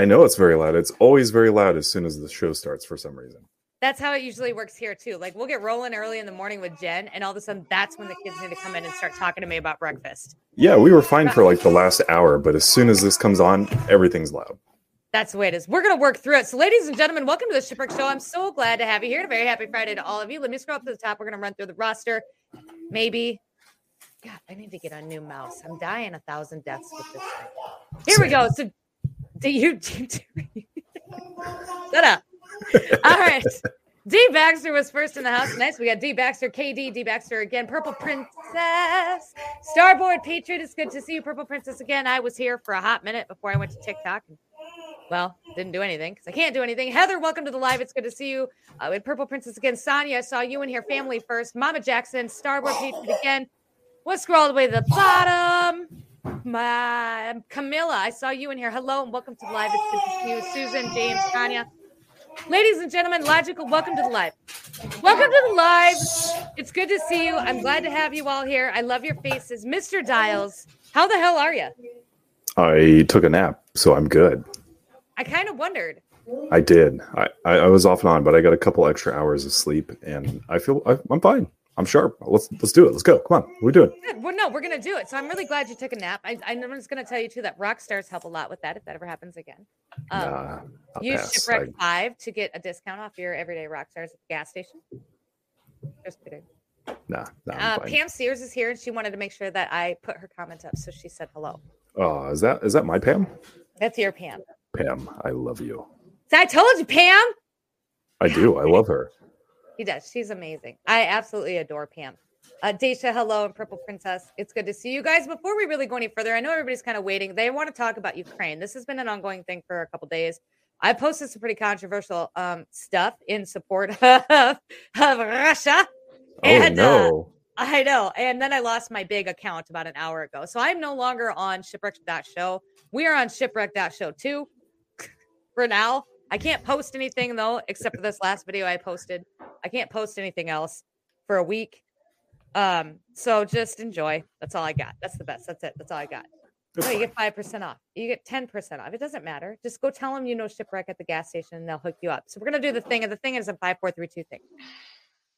I know it's very loud. It's always very loud as soon as the show starts for some reason. That's how it usually works here too. Like we'll get rolling early in the morning with Jen, and all of a sudden that's when the kids need to come in and start talking to me about breakfast. Yeah, we were fine for like the last hour, but as soon as this comes on, everything's loud. That's the way it is. We're gonna work through it. So, ladies and gentlemen, welcome to the Shipwreck Show. I'm so glad to have you here. And a very happy Friday to all of you. Let me scroll up to the top. We're gonna run through the roster. Maybe. God, I need to get a new mouse. I'm dying a thousand deaths with this thing. Here we go. So, do you? team to me? Shut up. All right. D Baxter was first in the house. Nice. We got D Baxter, KD, D Baxter again. Purple Princess, Starboard Patriot. It's good to see you, Purple Princess again. I was here for a hot minute before I went to TikTok. Well, didn't do anything because I can't do anything. Heather, welcome to the live. It's good to see you. Uh, with Purple Princess again. Sonia, I saw you in here. Family first. Mama Jackson, Starboard Patriot again. Let's scroll all the way to the bottom. My Camilla, I saw you in here. Hello and welcome to the live. It's good to see you. Susan, James, Tanya. Ladies and gentlemen, logical, welcome to the live. Welcome to the live. It's good to see you. I'm glad to have you all here. I love your faces. Mr. Dials, how the hell are you? I took a nap, so I'm good. I kind of wondered. I did. I, I, I was off and on, but I got a couple extra hours of sleep, and I feel I, I'm fine. I'm sharp. Let's let's do it. Let's go. Come on. What are we doing? Good. Well, no, we're gonna do it. So I'm really glad you took a nap. I, I'm just gonna tell you too that rock stars help a lot with that if that ever happens again. Um, Nah, use pass. Shipwreck I- Five to get a discount off your everyday rock stars at the gas station. Just kidding. nah, nah, Uh. Pam Sears is here, and she wanted to make sure that I put her comment up, so she said hello. Oh, is that is that my Pam? That's your Pam. Pam, I love you. I told you, Pam. I do. I love her. He does. She's amazing. I absolutely adore Pam. Uh, Daisha, hello, and Purple Princess. It's good to see you guys. Before we really go any further, I know everybody's kind of waiting. They want to talk about Ukraine. This has been an ongoing thing for a couple days. I posted some pretty controversial um, stuff in support of, of Russia. Oh And, uh, no. I know. And then I lost my big account about an hour ago. So I'm no longer on shipwreck.show. We are on shipwreck.show too for now. I can't post anything though, except for this last video I posted. I can't post anything else for a week. Um, so just enjoy. That's all I got. That's the best. That's it. That's all I got. It's Oh, you get five percent off. You get ten percent off. It doesn't matter. Just go tell them you know shipwreck at the gas station, and they'll hook you up. So we're gonna do the thing, and the thing is a five, four, three, two thing.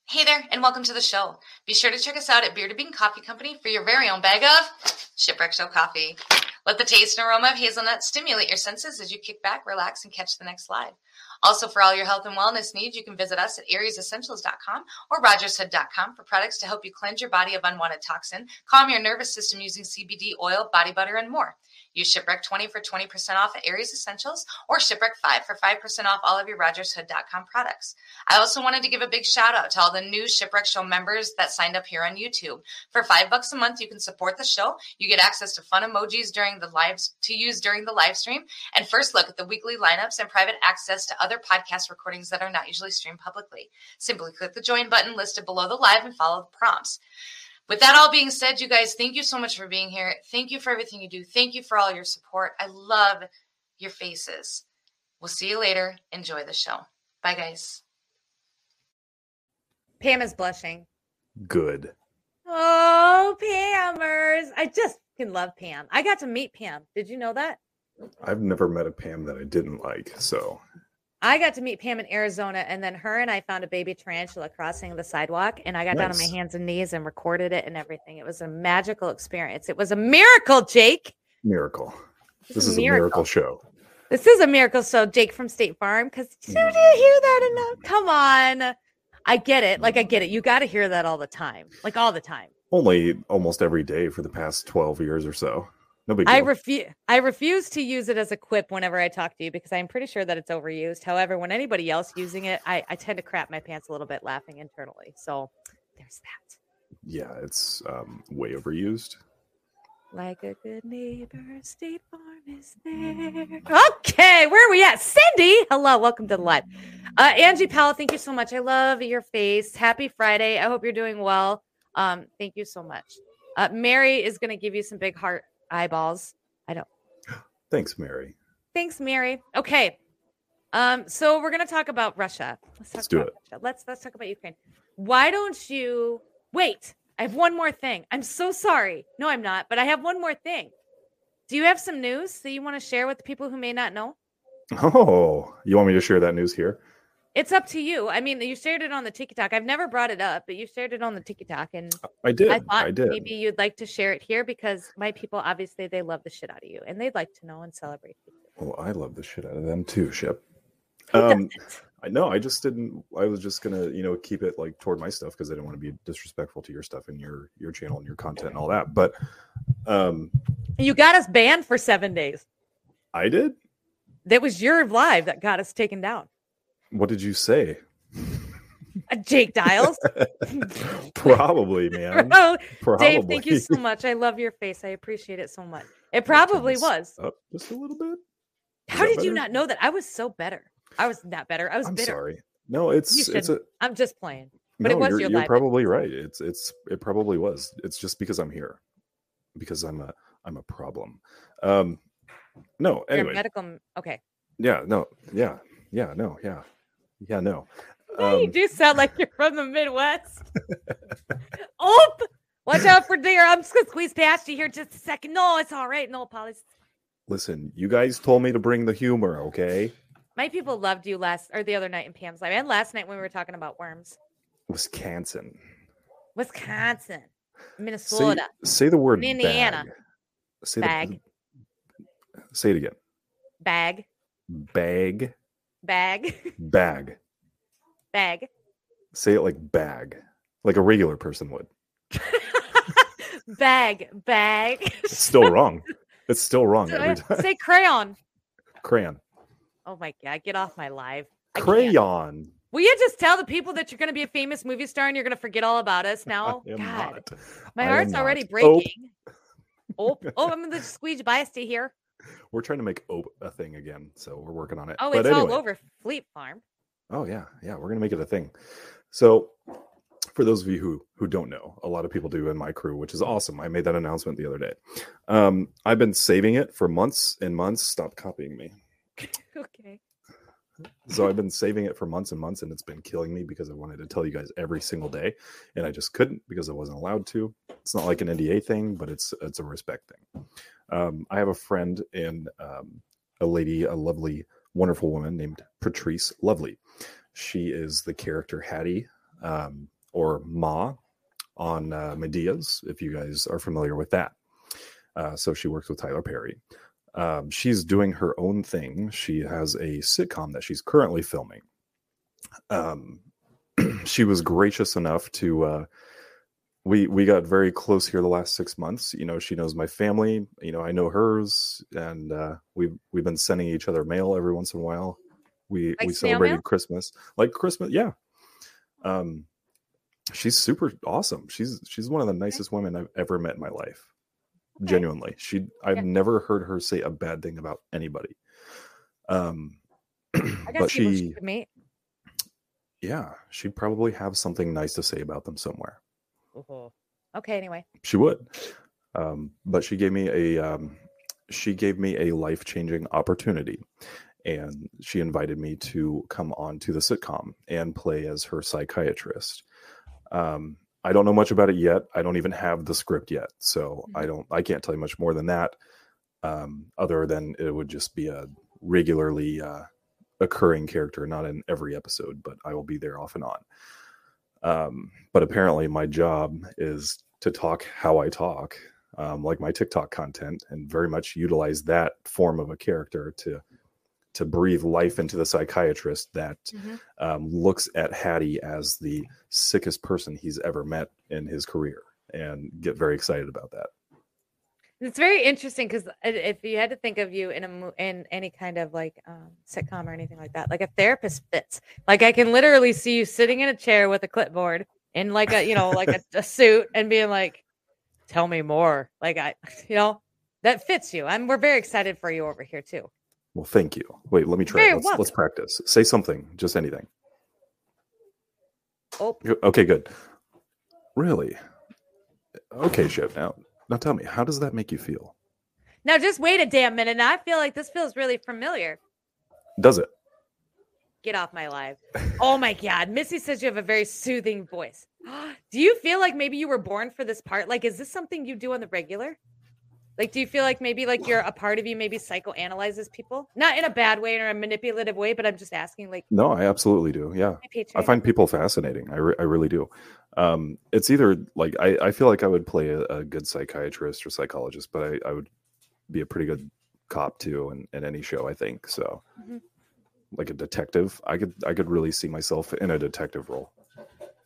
Hey there, and welcome to the show. Be sure to check us out at Bearded Bean Coffee Company for your very own bag of Shipwreck Show coffee. Let the taste and aroma of hazelnut stimulate your senses as you kick back, relax, and catch the next slide. Also, for all your health and wellness needs, you can visit us at ariesessentials.com or rogershood.com for products to help you cleanse your body of unwanted toxin, calm your nervous system using CBD oil, body butter, and more. Use Shipwreck 20 for 20% off at Aries Essentials or Shipwreck 5 for 5% off all of your rogershood.com products. I also wanted to give a big shout out to all the new Shipwreck Show members that signed up here on YouTube. For five bucks a month, you can support the show. You get access to fun emojis during the lives to use during the live stream, and first look at the weekly lineups and private access to other podcast recordings that are not usually streamed publicly. Simply click the join button listed below the live and follow the prompts. With that all being said, you guys, thank you so much for being here. Thank you for everything you do. Thank you for all your support. I love your faces. We'll see you later. Enjoy the show. Bye, guys. Pam is blushing. Good. Oh, Pammers. I just can love Pam. I got to meet Pam. Did you know that? I've never met a Pam that I didn't like. So I got to meet Pam in Arizona, and then her and I found a baby tarantula crossing the sidewalk, and I got down on my hands and knees and recorded it and everything. It was a magical experience. It was a miracle, Jake. miracle. This is a miracle show. This is a miracle. show, Jake from State Farm, because did you mm-hmm. hear that enough? Come on. I get it. Like, I get it. You got to hear that all the time, like all the time. Only almost every day for the past 12 years or so. No big I refuse. I refuse to use it as a quip whenever I talk to you because I'm pretty sure that it's overused. However, when anybody else using it, I, I tend to crap my pants a little bit laughing internally. So there's that. yeah, it's um, way overused. Like a good neighbor, State Farm is there. Okay, where are we at? Cindy, hello, welcome to the live. Uh, Angie Powell, thank you so much. I love your face. Happy Friday. I hope you're doing well. Um, thank you so much. Uh, Mary is going to give you some big heart eyeballs. I don't. Thanks, Mary. Thanks, Mary. Okay. Um, so we're gonna talk about Russia. Let's talk Let's do about it. Russia. Let's let's talk about Ukraine. Why don't you wait? I have one more thing. I'm so sorry. No, I'm not, but I have one more thing. Do you have some news that you want to share with the people who may not know? Oh, you want me to share that news here? It's up to you. I mean, you shared it on the TikTok. I've never brought it up, but you shared it on the TikTok, and I did. I thought I, did. maybe you'd like to share it here because my people obviously they love the shit out of you, and they'd like to know and celebrate you. Well, I love the shit out of them too, Ship. Um. I know. I just didn't. I was just gonna, you know, keep it like toward my stuff because I didn't want to be disrespectful to your stuff and your your channel and your content and all that. But um, You got us banned for seven days. I did. That was your live that got us taken down. What did you say? Uh, Jake Dials. Probably, man. oh, Probably. Dave, thank you so much. I love your face. I appreciate it so much. It probably was. Up just a little bit. How did you not know that? I was so better. I was not better. I was I'm bitter. sorry. No, it's it's a. I'm just playing. But no, it was you're, your you're probably right. It's it's it probably was. It's just because I'm here, because I'm a I'm a problem. Um, no. Your Anyway, medical. Okay. yeah, no, yeah, yeah, no, yeah, yeah, no. Yeah, you Um, do sound like you're from the Midwest. oh, watch out for deer. I'm just gonna squeeze past you here just a second. No, it's all right. No apologies. listen, you guys told me to bring the humor, okay? My people loved you last or the other night in Pam's life, and last night when we were talking about worms. Wisconsin. Wisconsin, Minnesota, say the word Indiana. Bag. Say the- Bag. say it again. bag, Bag. Bag, Bag. bag. Say it like bag, like a regular person would. bag, bag. It's still wrong. It's still wrong every uh, time. Say crayon. Crayon. Oh my god, get off my live. I can't. Crayon. Will you just tell the people that you're going to be a famous movie star and you're going to forget all about us now? God, not. my heart's already breaking. Oh, oh, I'm going to squeeze bias to here. We're trying to make Ope a thing again, so we're working on it. Oh, But it's anyway, all over Fleet Farm. Oh yeah, yeah, we're gonna make it a thing. So, for those of you who who don't know, a lot of people do in my crew, which is awesome. I made that announcement the other day. Um, I've been saving it for months and months. Stop copying me. Okay. So I've been saving it for months and months, and it's been killing me because I wanted to tell you guys every single day, and I just couldn't because I wasn't allowed to. It's not like an NDA thing, but it's it's a respect thing. Um, I have a friend and um, a lady, a lovely, wonderful woman named Patrice Lovely. She is the character Hattie um, or Ma on uh, Madea's, if you guys are familiar with that. Uh, so she works with Tyler Perry. Um, she's doing her own thing. She has a sitcom that she's currently filming. Um, she was gracious enough to. Uh, we we got very close here the last six months. You know, she knows my family. You know, I know hers, and uh, we've we've been sending each other mail every once in a while. We Like we celebrated mail? Christmas, like Christmas. Yeah. Um, she's super awesome. She's she's one of the nicest women I've ever met in my life. Okay. Genuinely, she I've Yeah. never heard her say a bad thing about anybody. Um, I but she, meet. yeah, she'd probably have something nice to say about them somewhere. Okay, anyway. She would. Um, but she gave me a um, she gave me a life changing opportunity, and she invited me to come on to the sitcom and play as her psychiatrist. Um, I don't know much about it yet. I don't even have the script yet, so I don't. I can't tell you much more than that. Um, other than it would just be a regularly uh, occurring character, not in every episode, but I will be there off and on. Um, but apparently, my job is to talk how I talk, um, like my TikTok content, and very much utilize that form of a character to to breathe life into the psychiatrist that Mhm. um, looks at Hattie as the sickest person he's ever met in his career, and get very excited about that. It's very interesting because if you had to think of you in a in any kind of like um, sitcom or anything like that, like a therapist fits. Like I can literally see you sitting in a chair with a clipboard in like a you know like a, a suit and being like, "Tell me more." Like I, you know, that fits you. And we're very excited for you over here too. Well, thank you. Wait, let me try. Let's, let's practice. Say something, just anything. Oh, Okay, good. Really? Okay, Shiv. Now, now tell me, how does that make you feel? now just wait a damn minute. Now I feel like this feels really familiar. Does it? Get off my live. Oh my god. Missy says you have a very soothing voice. Do you feel like maybe you were born for this part? Like, is this something you do on the regular? Like, do you feel like maybe like you're a part of you maybe psychoanalyzes people? Not in a bad way or a manipulative way, but I'm just asking, like, No, I absolutely do. Yeah. I find people fascinating. I, re- I really do. Um, it's either like I, I feel like I would play a, a good psychiatrist or psychologist, but I, I would be a pretty good cop too in, in any show. I think so. Mhm. Like a detective, I could I could really see myself in a detective role,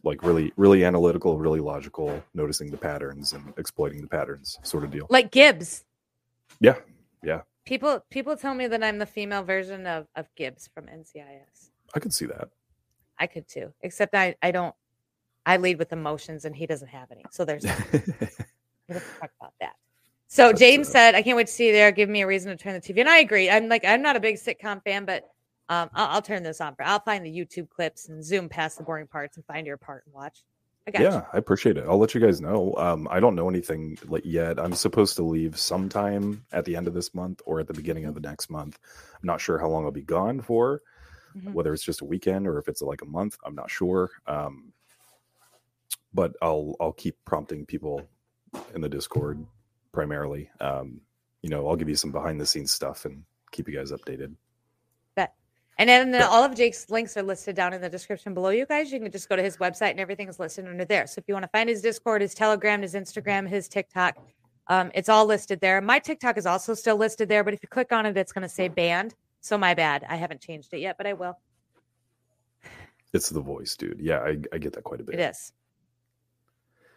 like really really analytical, really logical, noticing the patterns and exploiting the patterns, sort of deal. like Gibbs. Yeah, yeah, People people tell me that I'm the female version of, of Gibbs from NCIS. I could see that. I could too, except I I don't. I lead with emotions and he doesn't have any. So there's we talk about that. So That's, James said, "I can't wait to see you there. Give me a reason to turn the TV." And I agree. I'm like, I'm not a big sitcom fan, but um, I'll, I'll turn this on for. I'll find the YouTube clips and zoom past the boring parts and find your part and watch. I got yeah, you. I appreciate it. I'll let you guys know. Um, I don't know anything like yet. I'm supposed to leave sometime at the end of this month or at the beginning of the next month. I'm not sure how long I'll be gone for, Mhm. whether it's just a weekend or if it's like a month. I'm not sure. Um, but I'll I'll keep prompting people in the Discord primarily. Um, you know, I'll give you some behind the scenes stuff and keep you guys updated. Bet. And then all of Jake's links are listed down in the description below. You guys, you can just go to his website and everything is listed under there. So if you want to find his Discord, his Telegram, his Instagram, his TikTok, um, it's all listed there. My TikTok is also still listed there, but if you click on it, it's going to say banned. So my bad. I haven't changed it yet, but I will. It's the voice, dude. Yeah, I, I get that quite a bit. It is.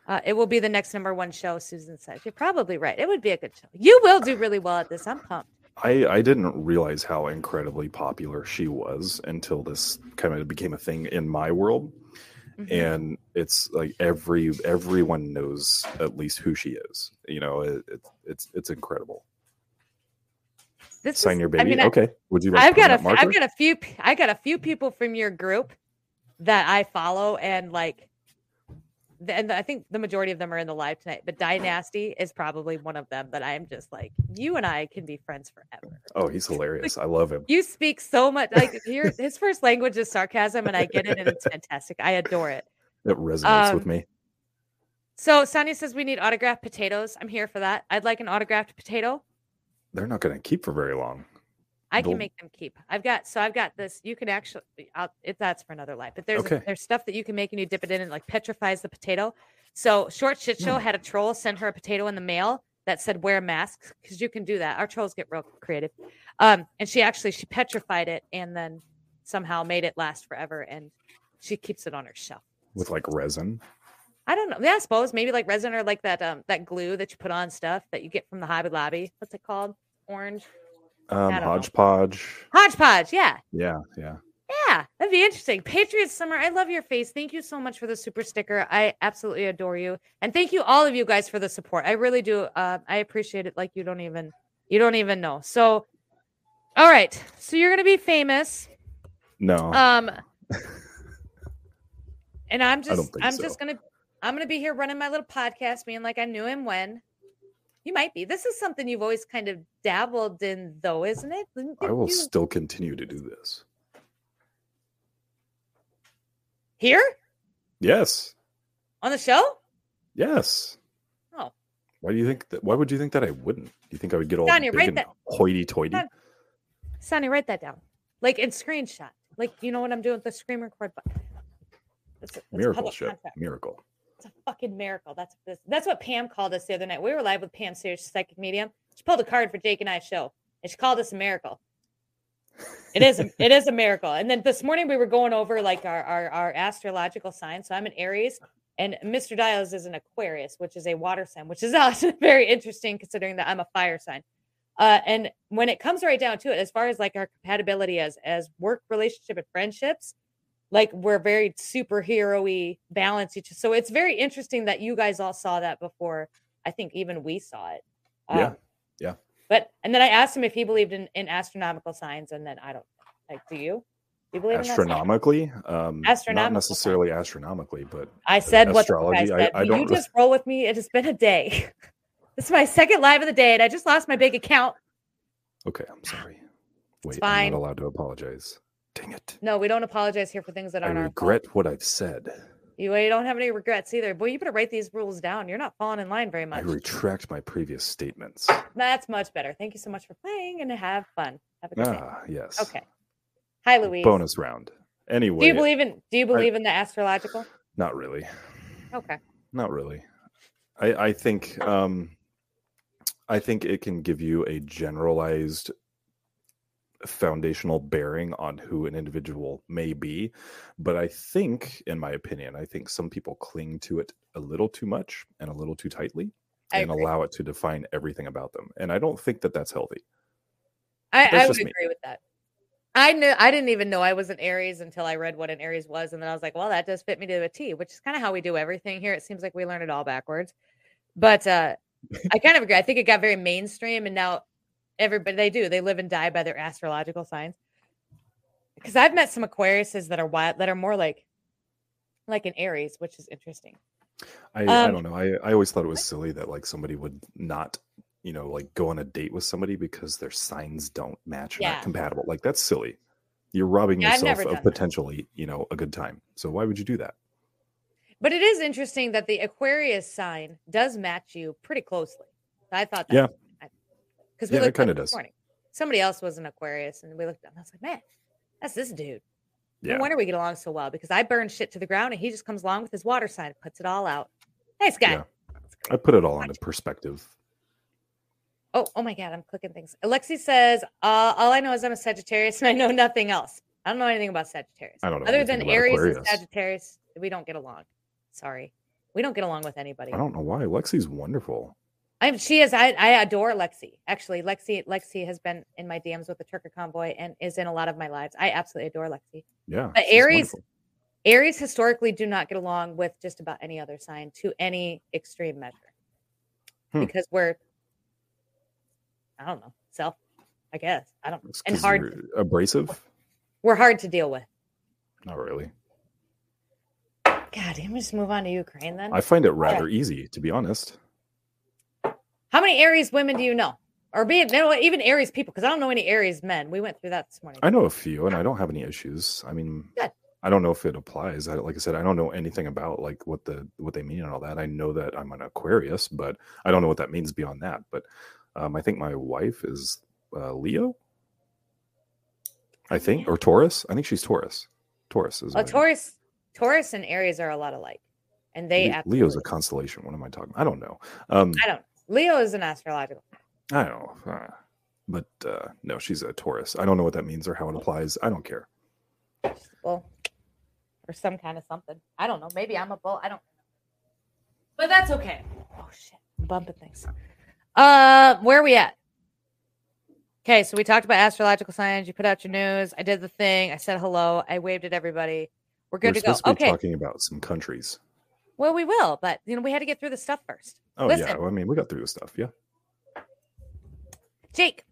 Uh, it will be the next number one show, Susan says. You're probably right. It would be a good show. You will do really well at this. I'm pumped. I, I didn't realize how incredibly popular she was until this kind of became a thing in my world. Mhm. And it's like every everyone knows at least who she is. You know, it, it, it's it's incredible. This Sign is- your I baby. mean, okay. Would you like I've got a, I've got a few, I got a few people from your group that I follow, and like, and I think the majority of them are in the live tonight. But Dynasty is probably one of them that I'm just like, you and I can be friends forever. Oh, he's hilarious. I love him. You speak so much, like your his first language is sarcasm, and I get it, and it's fantastic. I adore it. It resonates with Um, me. So Sonia says we need autographed potatoes. I'm here for that. I'd like an autographed potato. They're not going to keep for very long. I can make them keep. I've got so I've got this. You can actually, I'll, it, that's for another life. But there's Okay. there's stuff that you can make and you dip it in and like petrifies the potato. So short shit show had a troll send her a potato in the mail that said wear masks because you can do that. Our trolls get real creative. Um, and she actually she petrified it and then somehow made it last forever and she keeps it on her shelf. with like resin. I don't know. Yeah, I suppose maybe like resin or like that um that glue that you put on stuff that you get from the Hobby Lobby. What's it called? Orange Um, don't know. hodgepodge. hodgepodge. Yeah. Yeah, yeah. Yeah, that'd be interesting. Patriots Summer, I love your face. Thank you so much for the super sticker. I absolutely adore you, and thank you all of you guys for the support. I really do. Uh, I appreciate it. Like you don't even you don't even know. So, all right. So you're gonna be famous. No, Um, and I'm just I'm so. just gonna I'm gonna be here running my little podcast, being like I knew him when. You might be. This is something you've always kind of dabbled in, though, isn't it? Didn't I will you- still continue to do this. here Yes, on the show. yes. Oh. Why do you think that? Why would you think that I wouldn't? Do you think I would get all Sonia, big write and that- hoity-toity? Son- Sonny, write that down. Like in screenshot. Like you know what I'm doing with the screen record button. It's a, it's Miracle shit. Miracle. It's a fucking miracle. That's this. That's what Pam called us the other night. We were live with Pam Sears, psychic medium. She pulled a card for Jake and I show, and she called us a miracle. It is. A, it is a miracle. And then this morning we were going over like our our, our astrological signs. So I'm an Aries, and Mr. Dials is an Aquarius, which is a water sign, which is also very interesting considering that I'm a fire sign. Uh, and when it comes right down to it, as far as like our compatibility as as work relationship and friendships, like we're very superhero-y balance each so it's very interesting that you guys all saw that before i think even we saw it Yeah, Um, yeah. but and then i asked him if he believed in, in astronomical signs and then i don't like do you? You believe in that stuff? astronomically? Um not Astronomical necessarily astronomically but i said what I astrology, I- said. I you don't- just roll with me it has been a day. This is my second live of the day and i just lost my big account. Okay i'm sorry. Wait i'm not allowed to apologize dang it no we don't apologize here for things that i aren't our fault. regret what i've said you, you don't have any regrets either boy you better write these rules down you're not falling in line very much. i retract my previous statements That's much better. Thank you so much for playing and have fun. Have a good day. ah yes Okay. Hi, Louise. bonus round anyway Do you believe in Do you believe in the astrological? not really Okay. not really i i think um i think it can give you a generalized foundational bearing on who an individual may be but i think in my opinion i think some people cling to it a little too much and a little too tightly and allow it to define everything about them and i don't think that that's healthy I, That's I would just me. agree with that. I knew I didn't even know I was an Aries until I read what an Aries was, and then I was like, well, that does fit me to a T, which is kind of how we do everything here. It seems like we learn it all backwards. But uh I kind of agree. I think it got very mainstream, and now everybody they do. They live and die by their astrological signs. Because I've met some Aquariuses that are wild, that are more like like an Aries, which is interesting. I, I Um, don't know. I, I always thought it was silly that like somebody would not, you know, like go on a date with somebody because their signs don't match, or Yeah. not compatible. Like that's silly. You're robbing Yeah, yourself of that. potentially, you know, a good time. So why would you do that? But it is interesting that the Aquarius sign does match you pretty closely. I thought that. Yeah. Because we Yeah, looked at this does. morning. Somebody else was an Aquarius, and we looked at him. I was like, man, that's this dude. Yeah. No wonder we get along so well because I burn shit to the ground, and he just comes along with his water sign, and puts it all out. Nice guy. Yeah. I put it all into perspective. Oh, oh my god, I'm clicking things. Alexi says, uh, all I know is I'm a Sagittarius, and I know nothing else. I don't know anything about Sagittarius. I don't know Other than Aries and Sagittarius, we don't get along. Sorry, we don't get along with anybody. I don't know why. Lexi's wonderful. I'm she is I I adore Lexi. Actually, Lexi Lexi has been in my DMs with the Trucker Convoy and is in a lot of my lives. I absolutely adore Lexi. Yeah. But Aries- wonderful. Aries historically do not get along with just about any other sign to any extreme measure. Hmm. Because we're I don't know, self I guess. I don't and hard abrasive. we're hard to deal with. Not really. God, can we just move on to Ukraine then? I find it rather easy, to be honest. How many Aries women do you know? Or be it even Aries people, because I don't know any Aries men. We went through that this morning. I know a few, and I don't have any issues. I mean, Good. I don't know if it applies. I, like I said, I don't know anything about like what the what they mean and all that. I know that I'm an Aquarius, but I don't know what that means beyond that. But um, I think my wife is uh, Leo. I think, or Taurus. I think she's Taurus. Taurus is. Oh, Taurus, Taurus and Aries are a lot alike, and they Le- Leo's a constellation. What am I talking? I don't know. Um, I don't. Leo is an astrological. I don't know. Uh, but uh, no, she's a Taurus. I don't know what that means or how it applies. I don't care. Well, or some kind of something. I don't know. Maybe I'm a bull. I don't. But that's okay. Oh shit, I'm bumping things. Uh, where are we at? Okay, so we talked about astrological signs. You put out your news. I did the thing. I said hello. I waved at everybody. We're good We're to go. to Okay. talking about some countries. Well, we will, but you know, we had to get through the stuff first. Oh yeah, well, I mean, we got through the stuff. Yeah. Jake,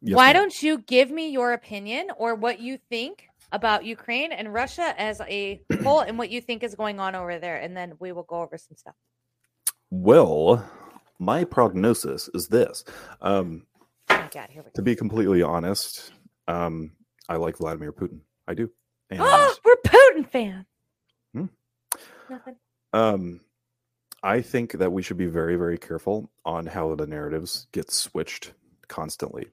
Yes, why ma'am. don't you give me your opinion or what you think about Ukraine and Russia as a whole and what you think is going on over there? And then we will go over some stuff. Well, my prognosis is this. Um, Oh God, here we go. to be completely honest, um, I like Vladimir Putin. I do. And Oh, we're Putin fans. Hmm? Nothing. um, I think that we should be very, very careful on how the narratives get switched constantly.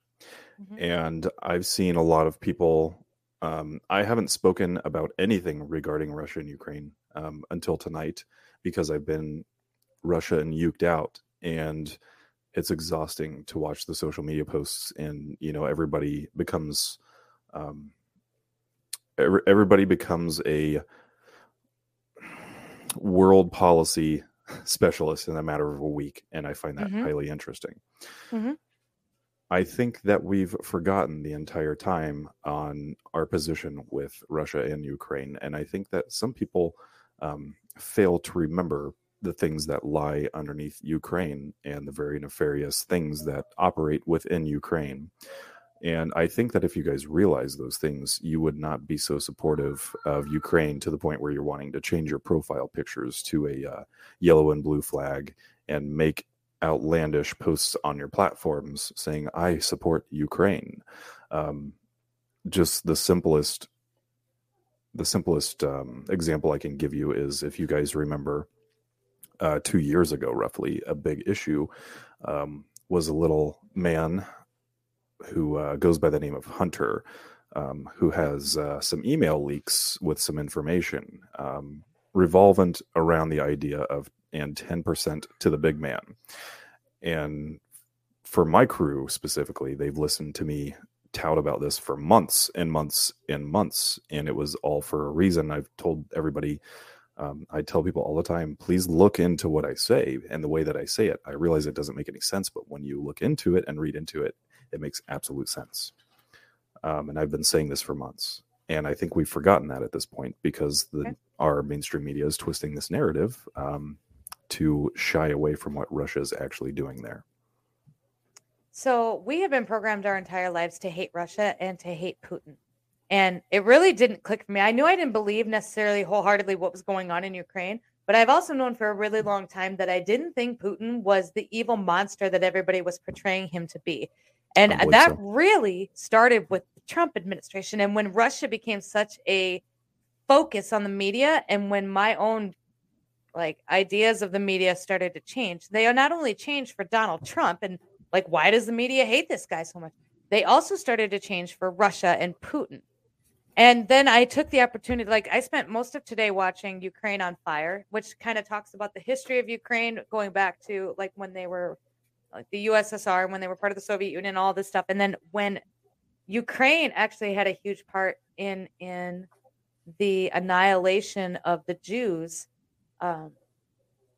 Mhm. And I've seen a lot of people. Um, I haven't spoken about anything regarding Russia and Ukraine um, until tonight because I've been Russia and uked out, and it's exhausting to watch the social media posts. And you know, everybody becomes, um, every, everybody becomes a world policy specialist in a matter of a week, and I find that Mhm. highly interesting. Mhm. I think that we've forgotten the entire time on our position with Russia and Ukraine. And I think that some people um, fail to remember the things that lie underneath Ukraine and the very nefarious things that operate within Ukraine. And I think that if you guys realize those things, you would not be so supportive of Ukraine to the point where you're wanting to change your profile pictures to a uh, yellow and blue flag and make outlandish posts on your platforms saying, I support Ukraine. Um, just the simplest. The simplest um, example I can give you is if you guys remember uh, two years ago, roughly, a big issue um, was a little man who uh, goes by the name of Hunter, um, who has uh, some email leaks with some information um, revolvent around the idea of and 10% to the big man. And for my crew specifically, they've listened to me tout about this for months and months and months. And it was all for a reason. I've told everybody, um, I tell people all the time, please look into what I say and the way that I say it. I realize it doesn't make any sense, but when you look into it and read into it, it makes absolute sense. Um, and I've been saying this for months. And I think we've forgotten that at this point because the, Okay. our mainstream media is twisting this narrative um, to shy away from what Russia is actually doing there. So we have been programmed our entire lives to hate Russia and to hate Putin. And it really didn't click for me. I knew I didn't believe necessarily wholeheartedly what was going on in Ukraine, but I've also known for a really long time that I didn't think Putin was the evil monster that everybody was portraying him to be. And uh, that so. really started with the Trump administration. And when Russia became such a focus on the media, and when my own like ideas of the media started to change, they are not only changed for Donald Trump and like, why does the media hate this guy so much? They also started to change for Russia and Putin. And then I took the opportunity, like, I spent most of today watching Ukraine on Fire, which kind of talks about the history of Ukraine going back to like when they were like the USSR, when they were part of the Soviet Union, all this stuff. And then when Ukraine actually had a huge part in in the annihilation of the Jews, um,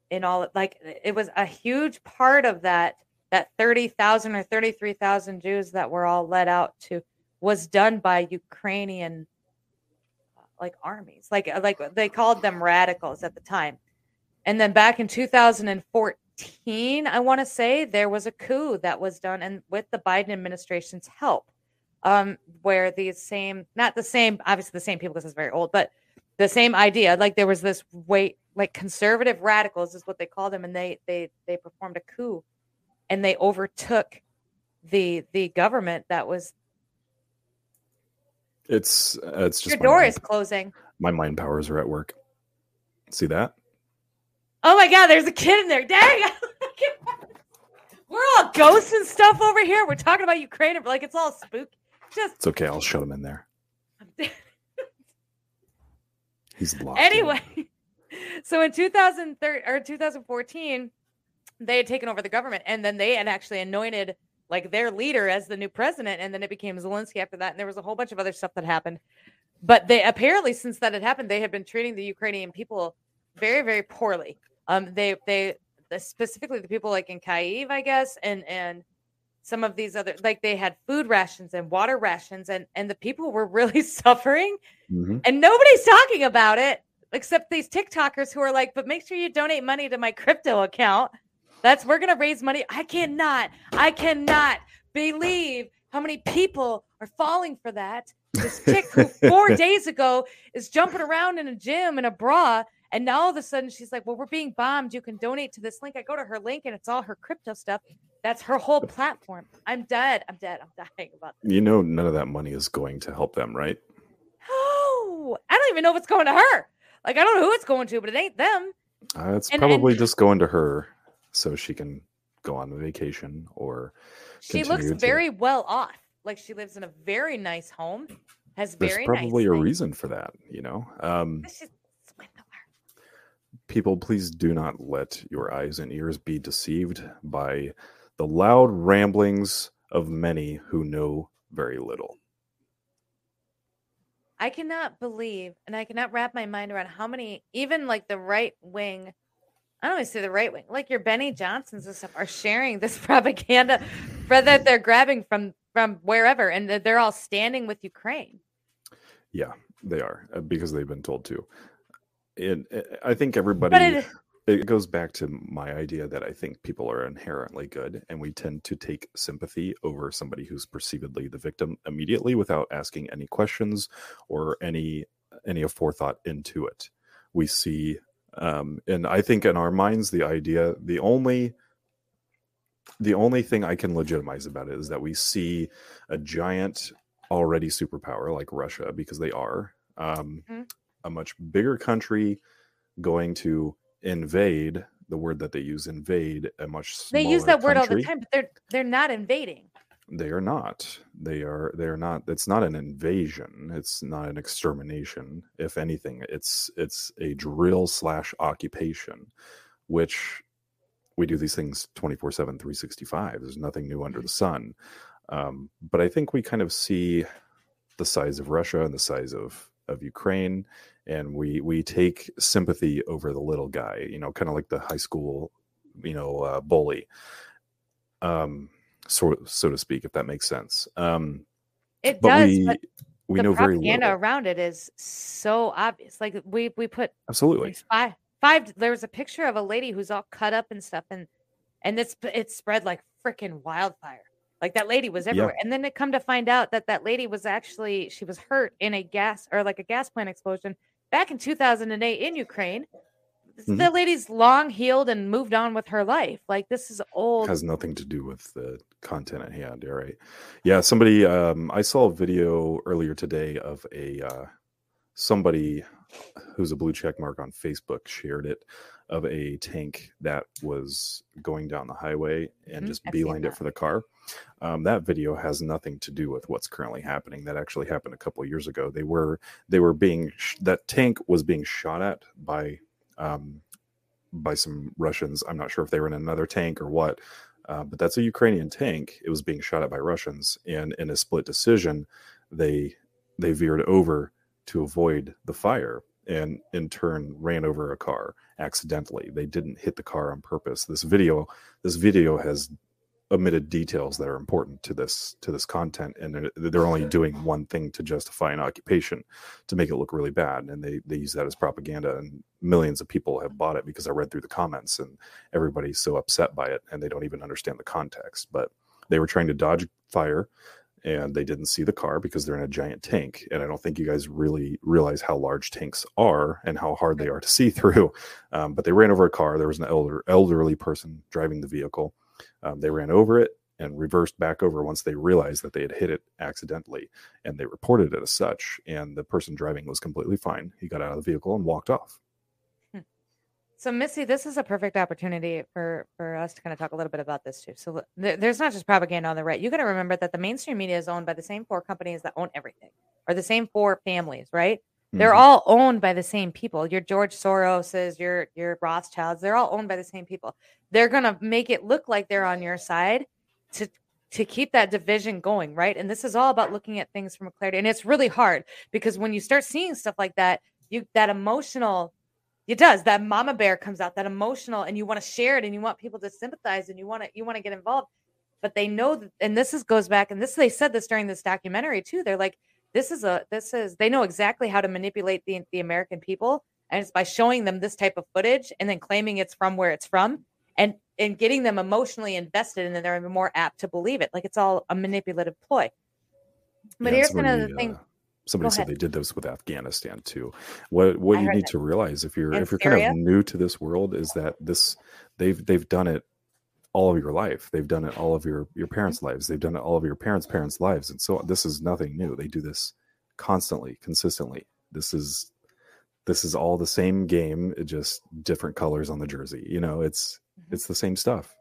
in all like it was a huge part of that that 30,000 or 33,000 Jews that were all let out to was done by Ukrainian like armies. Like like they called them radicals at the time. And then back in 2014, I want to say there was a coup that was done and with the Biden administration's help. Um where these same not the same obviously the same people because it's very old, but the same idea like there was this way like conservative radicals is what they called them and they they they performed a coup and they overtook the the government that was It's uh, it's just your door mind- is closing. my mind powers are at work. See that? Oh my god, there's a kid in there. Dang. Oh we're all ghosts and stuff over here. We're talking about Ukraine like it's all spooky. Just It's okay. I'll shut him in there. He's locked. in. anyway. So in 2013 or 2014, they had taken over the government and then they had actually anointed like their leader as the new president and then it became Zelensky after that and there was a whole bunch of other stuff that happened. But they apparently since that had happened they had been treating the Ukrainian people very very poorly. Um they they specifically the people like in Kyiv I guess and and some of these other like they had food rations and water rations and and the people were really suffering Mhm. and nobody's talking about it except these TikTokers who are like, but make sure you donate money to my crypto account. That's we're gonna raise money. I cannot, I cannot believe how many people are falling for that. This chick who four days ago is jumping around in a gym in a bra, and now all of a sudden she's like, Well, we're being bombed. You can donate to this link. I go to her link and it's all her crypto stuff. That's her whole platform. I'm dead. I'm dead. I'm dying about this. You know, none of that money is going to help them, right? Oh, I don't even know if it's going to her. Like I don't know who it's going to, but it ain't them. Uh, it's And- and- probably just going to her so she can go on vacation or She looks to- very well off. Like she lives in a very nice home, has there's very probably nice a reason for that, you know. Um, Let's just swindle her. People, please do not let your eyes and ears be deceived by the loud ramblings of many who know very little. I cannot believe, and I cannot wrap my mind around how many, even like the right wing, I don't even say the right wing, like your Benny Johnsons and stuff are sharing this propaganda that they're grabbing from from wherever, and that they're all standing with Ukraine. Yeah, they are uh, because they've been told to. And uh, I think everybody. It, it goes back to my idea that I think people are inherently good, and we tend to take sympathy over somebody who's perceivedly the victim immediately without asking any questions or any any forethought into it. We see, um, and I think in our minds, the idea, the only the only thing I can legitimize about it is that we see a giant already superpower like Russia because they are um, Mhm. A much bigger country going to invade the word that they use invade a much they use that word all the time, but they're they're not invading. They are not. They are. They are not. It's not an invasion. It's not an extermination. If anything, it's it's a drill slash occupation, which we do these things 24 7 365 there's nothing new under the sun um, but i think we kind of see the size of russia and the size of of ukraine and we we take sympathy over the little guy you know kind of like the high school you know uh, bully um so so to speak if that makes sense um It but does, we but we the know very propaganda little around it is so obvious. Like we we put absolutely like five five. There was a picture of a lady who's all cut up and stuff, and and it's it spread like freaking wildfire. Like that lady was everywhere, and then it come to find out that that lady was actually she was hurt in a gas or like a gas plant explosion back in 2008 in Ukraine. Mhm. The lady's long healed and moved on with her life. Like this is old. has nothing to do with the content at hand all right yeah somebody um i saw a video earlier today of a uh somebody who's a blue check mark on facebook shared it of a tank that was going down the highway and Mhm, just I've beelined it for the car. Um, that video has nothing to do with what's currently happening. That actually happened a couple of years ago. They were they were being sh- that tank was being shot at by um by some russians. I'm not sure if they were in another tank or what uh, but that's a Ukrainian tank. It was being shot at by Russians, and in a split decision, they they veered over to avoid the fire, and in turn ran over a car accidentally. They didn't hit the car on purpose. This video this video has omitted details that are important to this to this content, and they're, only doing one thing to justify an occupation to make it look really bad, and they they use that as propaganda, and millions of people have bought it because I read through the comments and everybody's so upset by it and they don't even understand the context. But they were trying to dodge fire and they didn't see the car because they're in a giant tank. And I don't think you guys really realize how large tanks are and how hard they are to see through. Um, but they ran over a car. There was an elder, elderly person driving the vehicle. Um, they ran over it and reversed back over once they realized that they had hit it accidentally and they reported it as such. And the person driving was completely fine. He got out of the vehicle and walked off. So Missy, this is a perfect opportunity for for us to kind of talk a little bit about this too. So th- there's not just propaganda on the right. You got to remember that the mainstream media is owned by the same four companies that own everything, or the same four families, right? They're Mhm. all owned by the same people. Your George Soroses, your your Rothschilds, they're all owned by the same people. They're gonna make it look like they're on your side to to keep that division going, right? And this is all about looking at things from a clarity. And it's really hard because when you start seeing stuff like that, you that emotional it does that mama bear comes out that emotional and you want to share it and you want people to sympathize and you want to you want to get involved but they know that, and this is goes back and this they said this during this documentary too they're like this is a this is they know exactly how to manipulate the the american people and it's by showing them this type of footage and then claiming it's from where it's from and and getting them emotionally invested and then they're more apt to believe it like it's all a manipulative ploy. But Yeah, here's somebody, another thing uh, somebody said they did this with Afghanistan too. What what I you need that. to realize if you're And if you're kind of new to this world is that this they've they've done it all of your life. They've done it all of your your Mm-hmm. parents' lives. They've done it all of your parents' parents' lives, and so this is nothing new. They do this constantly, consistently. This is this is all the same game, just different colors on the jersey. You know, it's Mhm. it's the same stuff.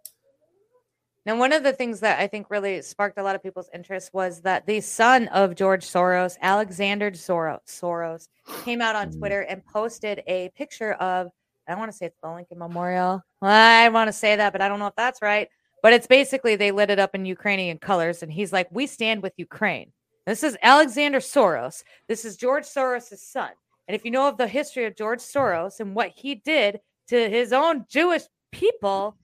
Now, one of the things that I think really sparked a lot of people's interest was that the son of George Soros, Alexander Soros, Soros came out on Mm. Twitter and posted a picture of, I want to say it's the Lincoln Memorial. I want to say that, but I don't know if that's right. But it's basically they lit it up in Ukrainian colors, and he's like, We stand with Ukraine. This is Alexander Soros. This is George Soros' son. And if you know of the history of George Soros and what he did to his own Jewish people,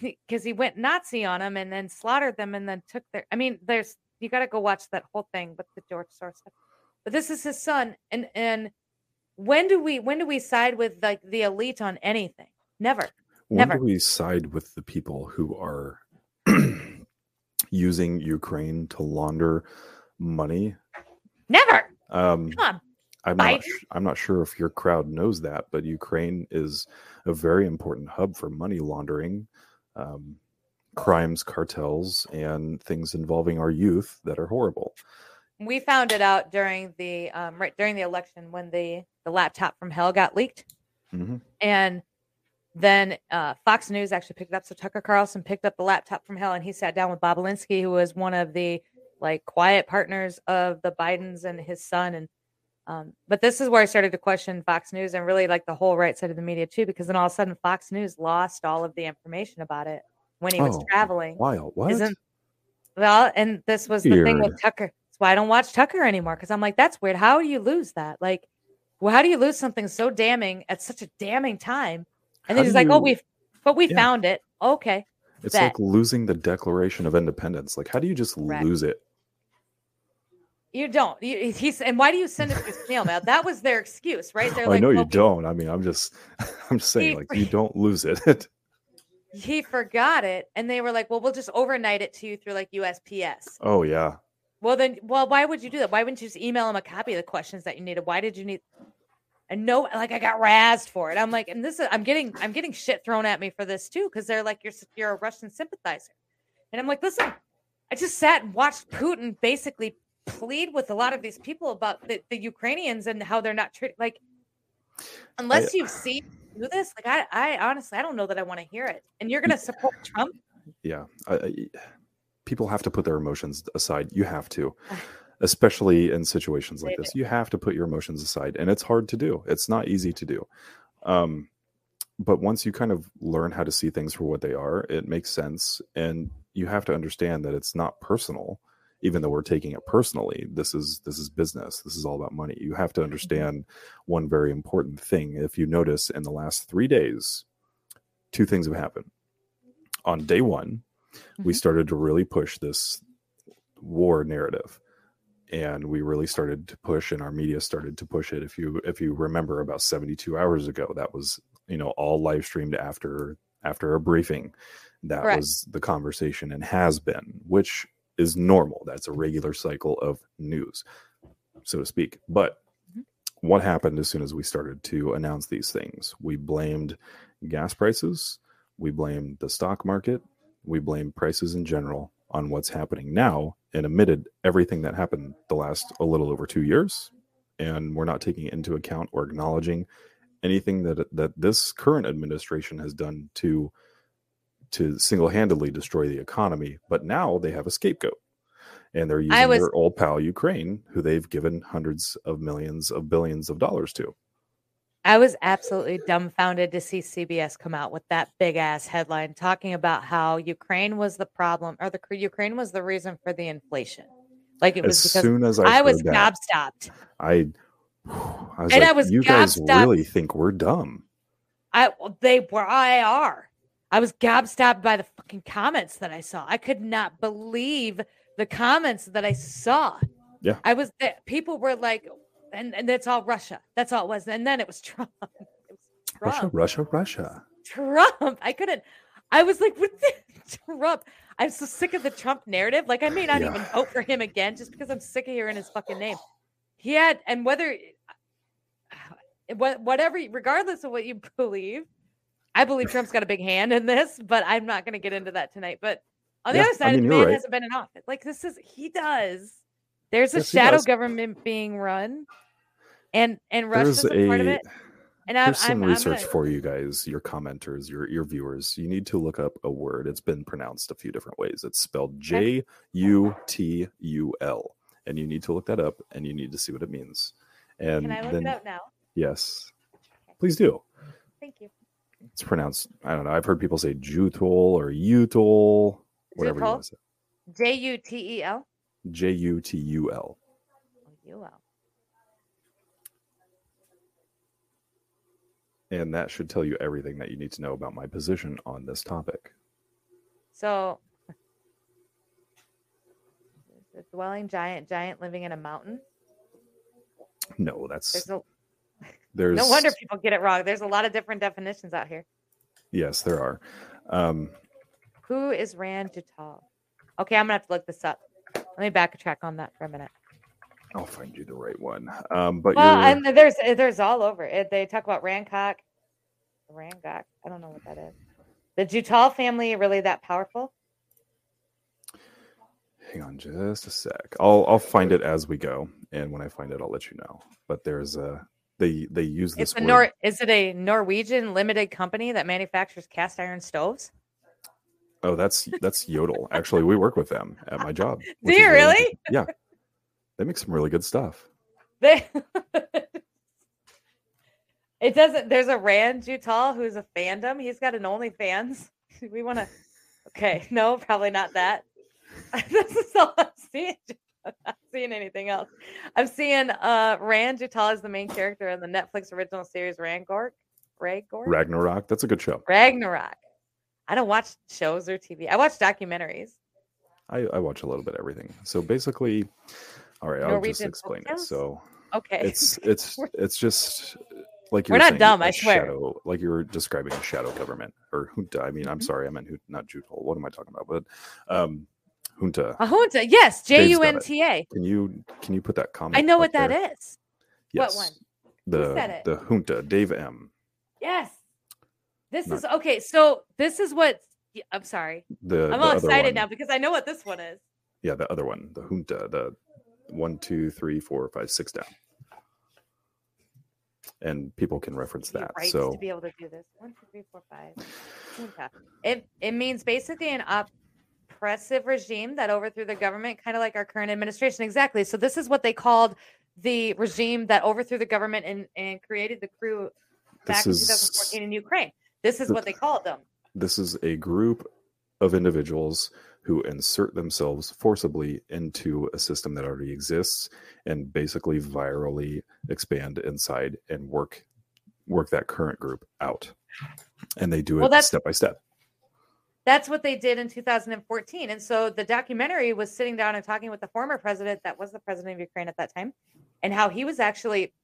because he went Nazi on them and then slaughtered them and then took their. I mean, there's you got to go watch that whole thing with the George Soros stuff. But this is his son, and and when do we when do we side with like the elite on anything? Never. When Never. do we side with the people who are using Ukraine to launder money? Never. Um, Come on. I'm not, I'm not sure if your crowd knows that, but Ukraine is a very important hub for money laundering, um, crimes, cartels, and things involving our youth that are horrible. We found it out during the um, right during the election when the the laptop from hell got leaked. Mhm. And then uh, Fox News actually picked it up. So Tucker Carlson picked up the laptop from hell and he sat down with Bobulinski, who was one of the like quiet partners of the Bidens and his son. And um, but this is where I started to question Fox News and really like the whole right side of the media too, because then all of a sudden Fox News lost all of the information about it when he was Oh, traveling. Wild. What? Isn't well, and this was the thing with Tucker. That's why I don't watch Tucker anymore because I'm like, that's weird. How do you lose that? Like, well, how do you lose something so damning at such a damning time? And then he's like, oh, you- we, but we Yeah. found it. Okay, It's bet. like losing the Declaration of Independence. Like, how do you just Correct. lose it? You don't. You, he's and why do you send it through snail mail? That was their excuse, right? They're Oh, I know well, you don't. I mean, I'm just, I'm just saying, He- like, you don't lose it. He forgot it, and they were like, well, we'll just overnight it to you through like USPS. oh yeah, Well, then, well, why would you do that? Why wouldn't you just email him a copy of the questions that you needed? Why did you need? And no, like I got razzed for it. I'm like, and this is, I'm getting, I'm getting shit thrown at me for this too, because they're like, you're, you're a Russian sympathizer, and I'm like, listen, I just sat and watched Putin basically plead with a lot of these people about the, the Ukrainians and how they're not treated. Like, unless you've seen do this, like I, I honestly, I don't know that I want to hear it. And you're gonna support Trump? yeah. I, I, people have to put their emotions aside. You have to, especially in situations like this. You have to put your emotions aside, and it's hard to do. It's not easy to do. Um, but once you kind of learn how to see things for what they are, it makes sense, and you have to understand that it's not personal. Even though we're taking it personally, this is this is business. This is all about money. You have to understand one very important thing. If you notice, in the last three days, two things have happened. On day one, we Mhm. started to really push this war narrative and we really started to push and our media started to push it if you if you remember about 72 hours ago that was you know all live streamed after after a briefing that Correct. was the conversation and has been which is normal. That's a regular cycle of news so to speak. But Mhm. what happened as soon as we started to announce these things? We blamed gas prices. We blamed the stock market. We blamed prices in general on what's happening now and omitted everything that happened the last a little over two years. And we're not taking into account or acknowledging anything that that this current administration has done to to single-handedly destroy the economy but now they have a scapegoat and they're using was- their old pal ukraine who they've given hundreds of millions of billions of dollars to I was absolutely dumbfounded to see CBS come out with that big ass headline talking about how Ukraine was the problem or the Ukraine was the reason for the inflation. Like it was as because soon as i, I was that, gobstopped. i I was And like, I was you guys really think we're dumb I they were I are. I was gobstopped by the fucking comments that I saw. I could not believe the comments that I saw. Yeah. I was people were like, and, and that's all Russia. That's all it was. And then it was Trump. It was Trump. russia russia russia Trump. I couldn't. I was like, what the Trump? I'm so sick of the Trump narrative. Like, I may not Yeah. even vote for him again just because I'm sick of hearing his fucking name. He had, and whether, wha- whatever, regardless of what you believe, I believe Trump's got a big hand in this, but I'm not going to get into that tonight. But on the Yeah, other I side, mean, the man right. hasn't been in office. Like, this is, he does. There's a Yes, shadow government being run, and and Russia's a part of it. And I'm, Here's some I'm, I'm research gonna- for you guys, your commenters, your your viewers. You need to look up a word. It's been pronounced a few different ways. It's spelled J U T U L, and you need to look that up, and you need to see what it means. And Can I look then, it up now? yes, please do. Thank you. It's pronounced. I don't know. I've heard people say Jutol or Utol, whatever you Jutol? want to say. J U T E L. J U T U L. Oh, And that should tell you everything that you need to know about my position on this topic. So, the dwelling giant, giant living in a mountain. No, that's There's a, there's no wonder people get it wrong. There's a lot of different definitions out here. yes, there are. Um, Who is Rand Jutal? Okay, I'm gonna have to look this up. Let me backtrack on that for a minute. I'll find you the right one. Um, but Well, and there's there's all over it. They talk about Rancock, Rangok. I don't know what that is. The Jutal family really that powerful? hang on just a sec. I'll I'll find it as we go, and when I find it, I'll let you know. But there's a they they use this It's a. Nor. Is it a Norwegian limited company that manufactures cast iron stoves? Oh, that's that's Jøtul. Actually, we work with them at my job. Do you really? Yeah, they make some really good stuff. They. it doesn't. There's a Rand Jutal who's a fandom. He's got an OnlyFans. We want to. Okay, no, probably not that. this is all I'm seeing. I'm not seeing anything else. I'm seeing uh Rand Jutal is the main character in the Netflix original series Rangork. Ragork? Ragnarok. That's a good show. Ragnarok. I don't watch shows or TV. I watch documentaries. I, I watch a little bit of everything. So basically, all right, I'll just explain it. So Okay. it's it's it's just like you We're were not saying, dumb, I swear. Shadow, like you were describing a shadow government or junta. I mean, I'm Mhm. sorry, I meant Hut- not Jutal. What am I talking about? But um, junta. a junta. Yes, J U N. T A. Can you can you put that comment? I know what that there? is. Yes. What one? The the junta, Dave M. Yes. This Not- is okay. So this is what I'm sorry. The I'm the all excited one. now because I know what this one is. Yeah, the other one, the junta, the one, two, three, four, five, six down. And people can reference that. rights So to be able to do this. One, two, three, four, five. Junta. It it means basically an oppressive regime that overthrew the government, kind of like our current administration. Exactly. So this is what they called the regime that overthrew the government and, and created the crew back This in is- 2014 in Ukraine. This is what they called them. this is a group of individuals who insert themselves forcibly into a system that already exists and basically virally expand inside and work work that current group out. And they do Well, it step by step. That's what they did in 2014. And so the documentary was sitting down and talking with the former president that was the president of Ukraine at that time and how he was actually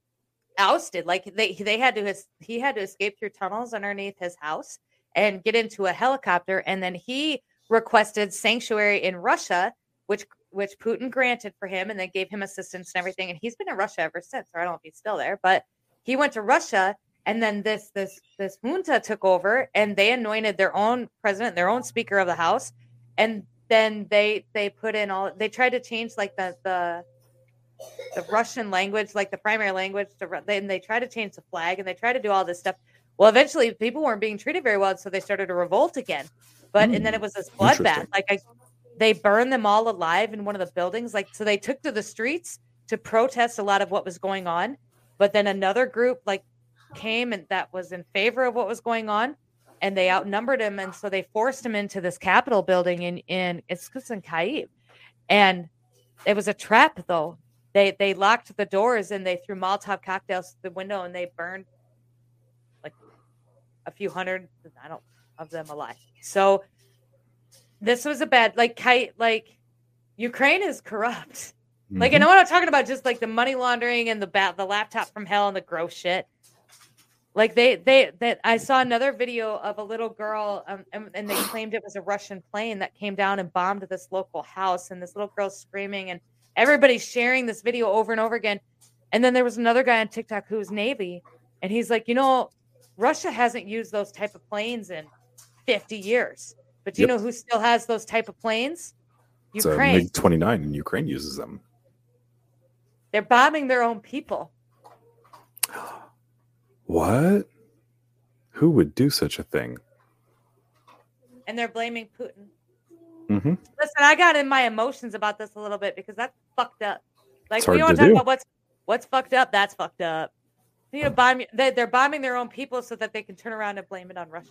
ousted. Like they they had to he had to escape through tunnels underneath his house and get into a helicopter and then he requested sanctuary in Russia which which Putin granted for him and then gave him assistance and everything and he's been in Russia ever since. Or I don't know if he's still there, but he went to Russia and then this this this junta took over and they anointed their own president their own speaker of the house. And then they they put in all they tried to change like the the the russian language like the primary language to then they tried to change the flag and they tried to do all this stuff. Well eventually people weren't being treated very well so they started a revolt again. But and then Hmm, it was this bloodbath. Like I, they burned them all alive in one of the buildings. Like so they took to the streets to protest a lot of what was going on. But then another group like came and that was in favor of what was going on and they outnumbered him and so they forced him into this capitol building in in Kyiv. and it was a trap though they they locked the doors and they threw molotov cocktails through the window and they burned like a few hundred i don't of them alive so this was a bad like kite like ukraine is corrupt like Mhm. I know what I'm talking about, just like the money laundering and the bat, the laptop from hell and the gross shit. Like they, they, that I saw another video of a little girl, um, and, and they claimed it was a Russian plane that came down and bombed this local house, and this little girl screaming, and everybody's sharing this video over and over again. And then there was another guy on TikTok who was Navy, and he's like, you know, Russia hasn't used those type of planes in 50 years, but do you Yep. know who still has those type of planes? It's a Ukraine. MiG 29 and Ukraine uses them. They're bombing their own people. What? Who would do such a thing? and they're blaming Putin. hmm Listen, I got in my emotions about this a little bit because that's fucked up. Like we don't to talk do. about what's what's fucked up. That's fucked up. You know, bomb. They, they're bombing their own people so that they can turn around and blame it on Russia.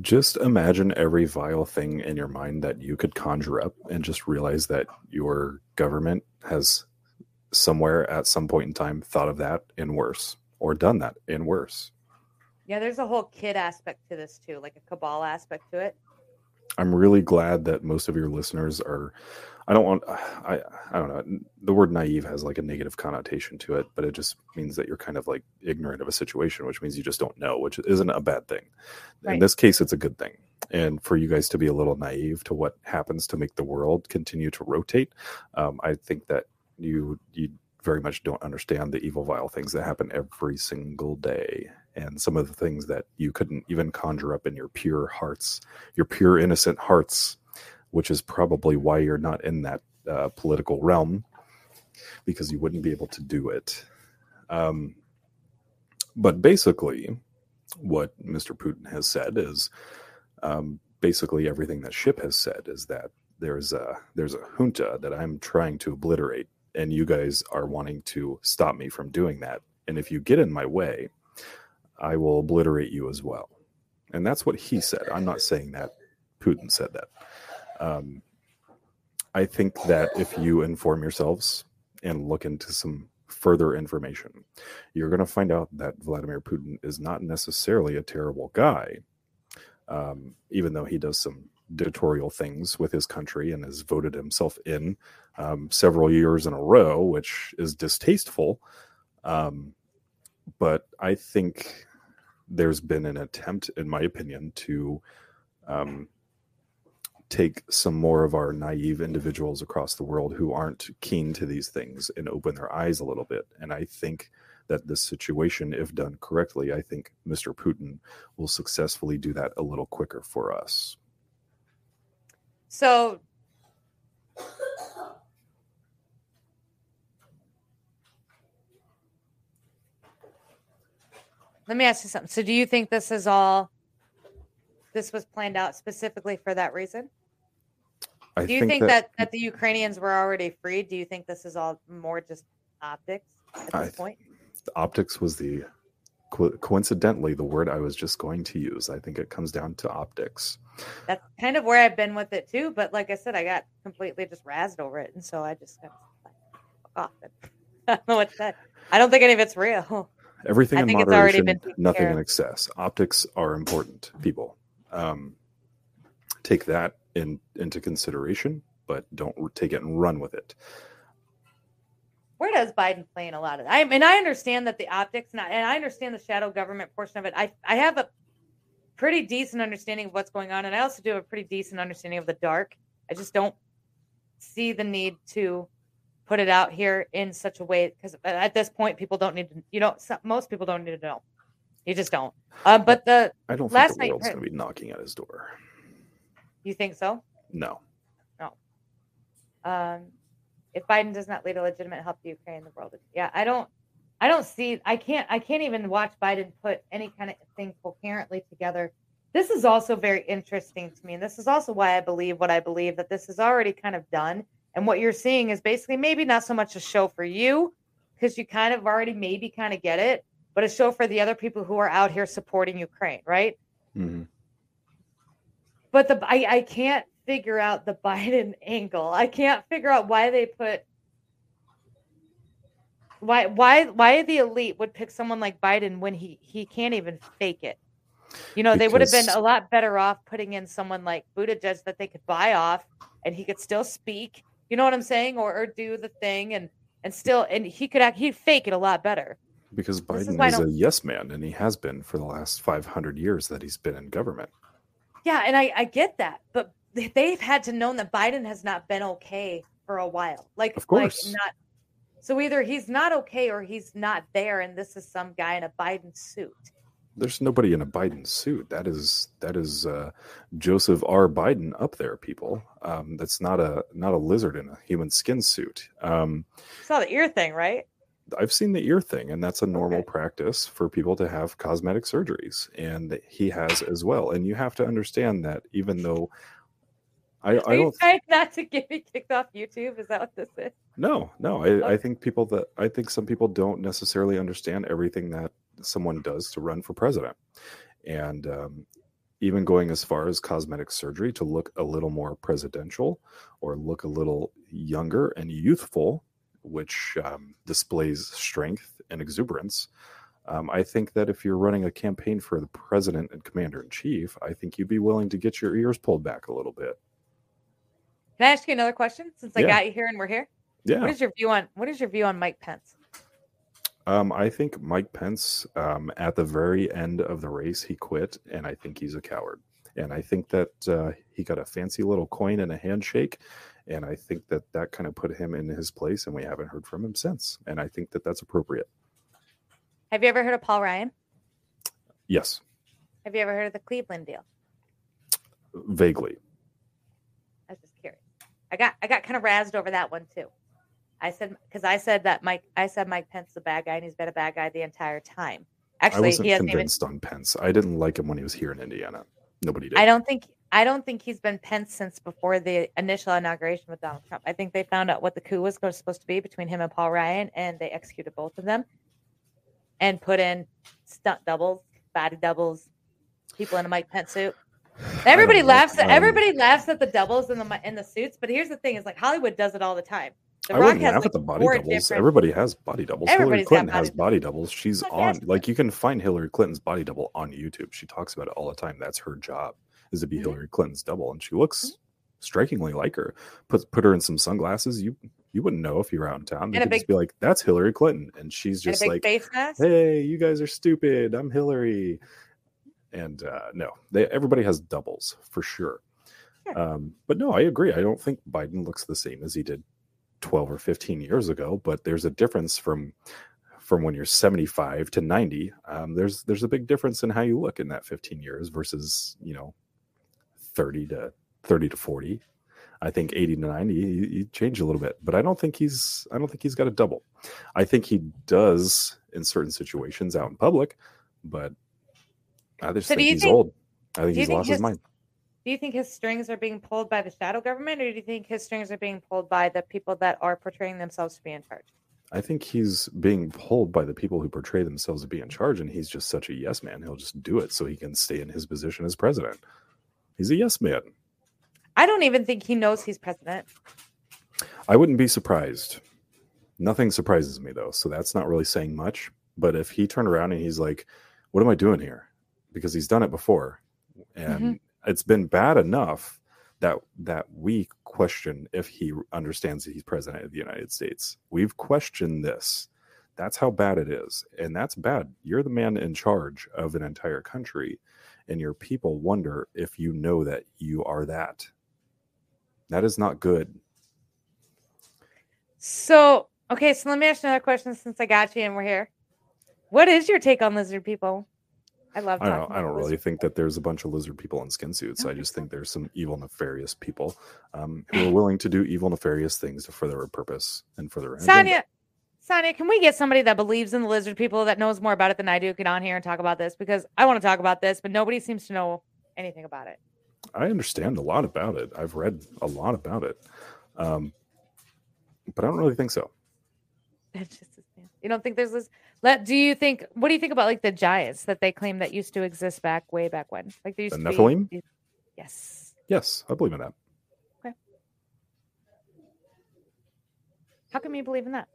Just imagine every vile thing in your mind that you could conjure up and just realize that your government has somewhere at some point in time thought of that and worse or done that and worse. Yeah, there's a whole kid aspect to this too, like a cabal aspect to it. I'm really glad that most of your listeners are. I don't want. I I don't know. The word naive has like a negative connotation to it, but it just means that you're kind of like ignorant of a situation, which means you just don't know, which isn't a bad thing. In this case, it's a good thing. And for you guys to be a little naive to what happens to make the world continue to rotate, um, I think that you you very much don't understand the evil, vile things that happen every single day, and some of the things that you couldn't even conjure up in your pure hearts, your pure innocent hearts, which is probably why you're not in that uh, political realm, because you wouldn't be able to do it. Um, but basically, what Mr. Putin has said is um, basically everything that Ship has said is that there's a there's a junta that I'm trying to obliterate, and you guys are wanting to stop me from doing that. And if you get in my way, I will obliterate you as well. And that's what he said. I'm not saying that Putin said that. Um, I think that if you inform yourselves and look into some further information, you're going to find out that Vladimir Putin is not necessarily a terrible guy, um, even though he does some dictatorial things with his country and has voted himself in um, several years in a row, which is distasteful. Um, but I think there's been an attempt, in my opinion, to um, take some more of our naive individuals across the world who aren't keen to these things and open their eyes a little bit. And I think that this situation, if done correctly, I think Mr. Putin will successfully do that a little quicker for us. So let me ask you something. So do you think this is all this was planned out specifically for that reason? I Do you think, that, that the Ukrainians were already freed? Do you think this is all more just optics at this th- point? the optics was the co- coincidentally the word I was just going to use. I think it comes down to optics. That's kind of where I've been with it too. But like I said, I got completely just razzed over it, and so I just got off it. I don't know what to say. I don't think any of it's real. Everything I in think it's already moderation, nothing in excess. Optics are important, people. Um, take that in into consideration, but don't take it and run with it. Where does Biden play in a lot of that? I mean, I understand that the optics, not, and I understand the shadow government portion of it. I I have a pretty decent understanding of what's going on, and I also do have a pretty decent understanding of the dark. I just don't see the need to put it out here in such a way because at this point, people don't need to. You know, most people don't need to know. You just don't. Uh, but the I don't Last think the night world's going to be knocking at his door. you think so? No, no um, if Biden does not lead a legitimate help to Ukraine, the world. Yeah, I don't, I don't see. I can't. I can't even watch Biden put any kind of thing coherently together. This is also very interesting to me, and this is also why I believe what I believe that this is already kind of done. And what you're seeing is basically maybe not so much a show for you because you kind of already maybe kind of get it, but a show for the other people who are out here supporting Ukraine, right? Mhm. but the I, I can't figure out the Biden angle. I can't figure out why they put why why why the elite would pick someone like Biden when he he can't even fake it. You know, they would have been a lot better off putting in someone like Buttigieg that they could buy off and he could still speak. You know what I'm saying? Or or do the thing and and still and he could act he'd fake it a lot better. because Biden why I is, a yes man, and he has been for the last 500 years that he's been in government. Yeah, and I, I get that, but they- they've had to know that Biden has not been okay for a while. Like, Of course. like not. So either he's not okay or he's not there, and this is some guy in a Biden suit. There's nobody in a Biden suit. That is that is uh, Joseph R. Biden up there, people. Um, that's not a not a lizard in a human skin suit. Um, Saw the ear thing, right? I've seen the ear thing, and that's a normal Okay. practice for people to have cosmetic surgeries, and he has as well. And you have to understand that even though I, Are I don't trying not to get me kicked off YouTube? Is that what this is? no no I, I think people that I think some people don't necessarily understand everything that someone does to run for president, and um, even going as far as cosmetic surgery to look a little more presidential or look a little younger and youthful, which um, displays strength and exuberance. Um, I think that if you're running a campaign for the president and commander in chief, I think you'd be willing to get your ears pulled back a little bit. Can I ask you another question since I Yeah. got you here and we're here? Yeah. What is your view on what is your view on Mike Pence? Um, I think Mike Pence, um, at the very end of the race, he quit, and I think he's a coward. And I think that uh, he got a fancy little coin and a handshake, and I think that that kind of put him in his place, and we haven't heard from him since. And I think that that's appropriate. Have you ever heard of Paul Ryan? Yes, Have you ever heard of the Cleveland deal? vaguely. I was just curious. I got I got kind of razzed over that one too. I said because I said that Mike I said Mike Pence is a bad guy and he's been a bad guy the entire time. Actually, I wasn't he hasn't even. convinced on Pence. I didn't like him when he was here in Indiana. Nobody did. I don't think I don't think he's been Pence since before the initial inauguration with Donald Trump. I think they found out what the coup was supposed to be between him and Paul Ryan, and they executed both of them, and put in stunt doubles, body doubles, people in a Mike Pence suit. Everybody laughs. At, Um, everybody laughs at the doubles in the in the suits, but here's the thing: is like Hollywood does it all the time. The I Rock wouldn't laugh like at the body doubles. different- Everybody has body doubles. Hillary Clinton body has body doubles. She's on yes. like you can find Hillary Clinton's body double on YouTube. She talks about it all the time. That's her job is to be Mhm. Hillary Clinton's double, and she looks Mm-hmm. strikingly like her. Put put her in some sunglasses. You you wouldn't know if you were out in town. They And could just be like, "That's Hillary Clinton," and she's just big like, "Hey, you guys are stupid. I'm Hillary." And uh, no, they everybody has doubles for sure. Sure. Um, but no, I agree. I don't think Biden looks the same as he did 12 or 15 years ago, but there's a difference from from when you're 75 to 90. Um, there's there's a big difference in how you look in that 15 years versus you know 30 to 30 to 40. I think 80 to 90 you, you change a little bit, but I don't think he's I don't think he's got a double. I think he does in certain situations out in public, but I just So think he's think- old. I think he's think lost his his- mind. Do you think his strings are being pulled by the shadow government, or do you think his strings are being pulled by the people that are portraying themselves to be in charge? I think he's being pulled by the people who portray themselves to be in charge, and he's just such a yes man. He'll just do it so he can stay in his position as president. He's a yes man. I don't even think he knows he's president. I wouldn't be surprised. Nothing surprises me though, so that's not really saying much. But if he turned around and he's like, "What am I doing here?" Because he's done it before, mm-hmm. and it's been bad enough that that we question if he understands that he's president of the United States. We've questioned this. That's how bad it is, and that's bad. You're the man in charge of an entire country, and your people wonder if you know that you are that. That is not good. So, okay, so let me ask you another question since I got you and we're here. What is your take on lizard people? I love. I don't. I don't really think that there's a bunch of lizard people in skin suits. I just think there's some evil, nefarious people um, who are willing to do evil, nefarious things for their purpose and for their agenda. Sonia, Sonia, can we get somebody that believes in the lizard people that knows more about it than I do get on here and talk about this because I want to talk about this, but nobody seems to know anything about it. I understand a lot about it. I've read a lot about it, um, but I don't really think so. Just you don't think there's this. Let do you think? What do you think about like the giants that they claim that used to exist back way back when? Like there used The to Nephilim? be. Yes. Yes, I believe in that. Okay. How can you believe in that?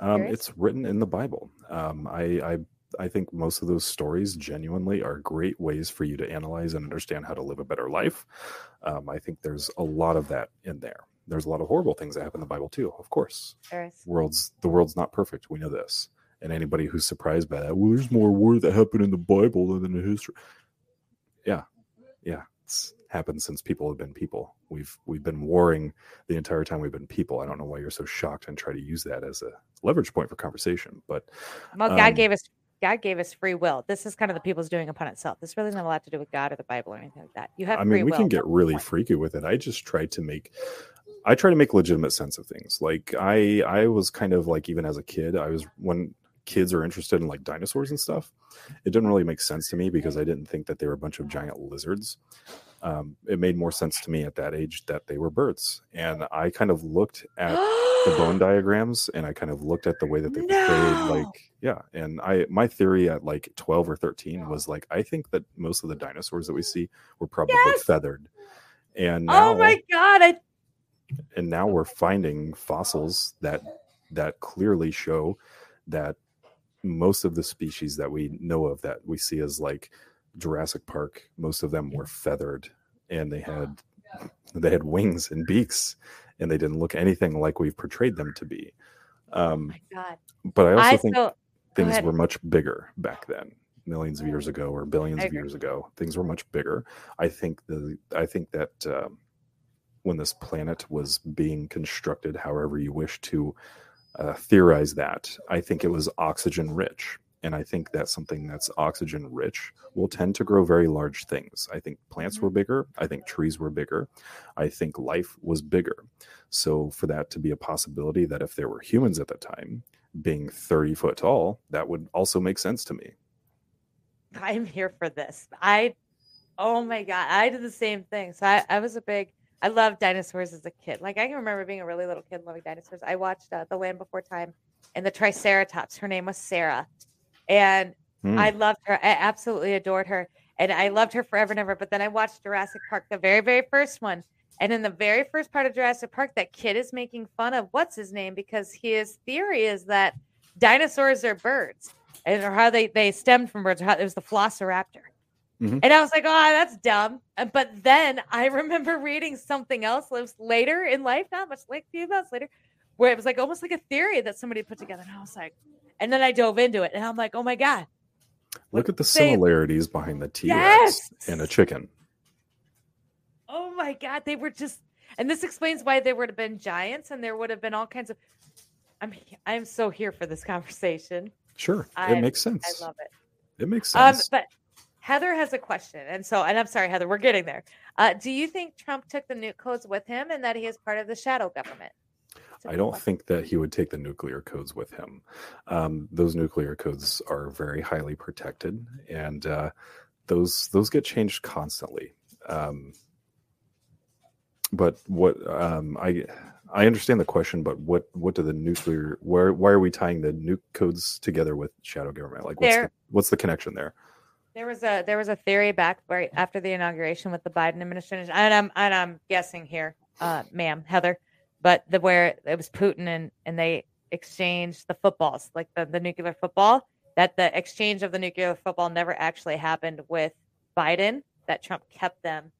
Um, it's written in the Bible. Um, I, I I think most of those stories genuinely are great ways for you to analyze and understand how to live a better life. Um, I think there's a lot of that in there. There's a lot of horrible things that happen in the Bible too, of course. World's the world's not perfect. We know this. And anybody who's surprised by that, well, there's more war that happened in the Bible than in the history. Yeah, yeah, it's happened since people have been people. We've we've been warring the entire time we've been people. I don't know why you're so shocked and try to use that as a leverage point for conversation. But Well, God Um, gave us God gave us free will. This is kind of the people's doing upon itself. This really doesn't have a lot to do with God or the Bible or anything like that. You have I mean, we will. can get really freaky with it. I just try to make, I try to make legitimate sense of things. Like I, I was kind of like even as a kid, I was when kids are interested in like dinosaurs and stuff. It didn't really make sense to me because I didn't think that they were a bunch of giant lizards. Um, it made more sense to me at that age that they were birds, and I kind of looked at the bone diagrams and I kind of looked at the way that they portrayed No. like yeah and I my theory at like 12 or 13 was like I think that most of the dinosaurs that we see were probably Yes! feathered and now Oh my God! I and now we're finding fossils that that clearly show that most of the species that we know of that we see as like Jurassic Park, most of them were feathered and they had they had wings and beaks and they didn't look anything like we've portrayed them to be. Um, my God. but I also I think things were much bigger back then millions of years ago or billions of years ago things were much bigger. I think the i think that um, when this planet was being constructed however you wish to uh, theorize that i think it was oxygen rich and i think that something that's oxygen rich will tend to grow very large things i think plants were bigger i think trees were bigger i think life was bigger so for that to be a possibility that if there were humans at the time being 30 foot tall, that would also make sense to me. I'm here for this. I, oh my God, I did the same thing. So I, I was a big, I loved dinosaurs as a kid. Like I can remember being a really little kid loving dinosaurs. I watched uh, The Land Before Time and the Triceratops. Her name was Sarah. And Hmm. I loved her. I absolutely adored her. And I loved her forever and ever. But then I watched Jurassic Park, the very, very first one. And in the very first part of Jurassic Park, that kid is making fun of what's his name because his theory is that dinosaurs are birds and or how they, they stemmed from birds. Or how, it was the Velociraptor. Mhm. And I was like, oh, that's dumb. But then I remember reading something else later in life, not much like a few months later, where it was like almost like a theory that somebody put together. And I was like, and then I dove into it and I'm like, oh my God. Look at the similarities behind the T Rex Yes. and a chicken. Oh my God. They were just, and this explains why there would have been giants and there would have been all kinds of. I'm I'm so here for this conversation. Sure, I- it makes sense. I love it. it makes Um, sense. but Heather has a question, and so, and I'm sorry, Heather, we're getting there. Uh, do you think Trump took the nuke codes with him, and that he is part of the shadow government? I don't think that he would take the nuclear codes with him. Um, those nuclear codes are very highly protected, and uh, those those get changed constantly. Um, but what um, I I understand the question, but what what do the nuclear where why are we tying the nuke codes together with shadow government? Like what's There- the, what's the connection there? There was a there was a theory back right after the inauguration with the Biden administration, and I'm and I'm guessing here, uh, ma'am, Heather, but the where it was Putin and and they exchanged the footballs, like the the nuclear football. That the exchange of the nuclear football never actually happened with Biden. That Trump kept them,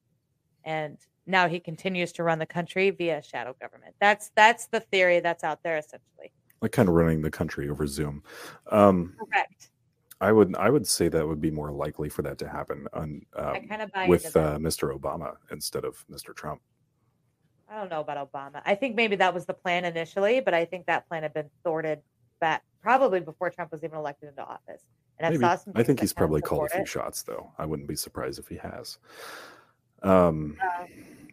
and now he continues to run the country via shadow government. That's that's the theory that's out there essentially. Like kind of running the country over Zoom. Um, Correct. I would I would say that would be more likely for that to happen on um, with uh, Mr. Obama instead of Mr. Trump. I don't know about Obama. I think maybe that was the plan initially, but I think that plan had been thwarted back probably before Trump was even elected into office. And Maybe. I saw some. I think he's probably called a few it. shots, though. I wouldn't be surprised if he has. Um, Um,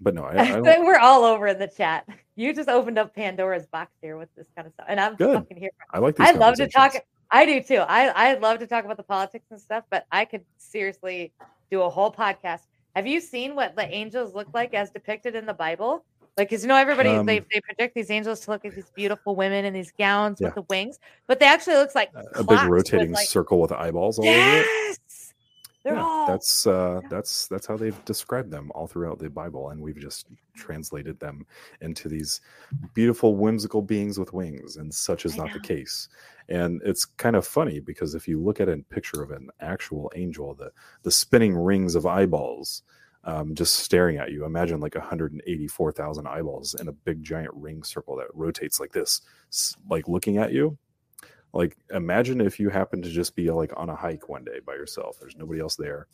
but no, I, I we're all over in the chat. You just opened up Pandora's box here with this kind of stuff, and I'm Good. fucking here. I like these. I love to talk. I do too. I I love to talk about the politics and stuff, but I could seriously do a whole podcast. Have you seen what the angels look like as depicted in the Bible? Like, because you know, everybody Um, they, they project these angels to look like these beautiful women in these gowns Yeah. with the wings, but they actually look like A- big with, rotating like- circle with eyeballs all over it. They're Yeah, all that's uh, that's that's how they've described them all throughout the Bible, and we've just translated them into these beautiful, whimsical beings with wings, and such is I not the case. And it's kind of funny because if you look at a picture of an actual angel, the the spinning rings of eyeballs um, just staring at you. Imagine like 184,000 eyeballs in a big giant ring circle that rotates like this, like looking at you. Like imagine if you happen to just be like on a hike one day by yourself. There's nobody else there.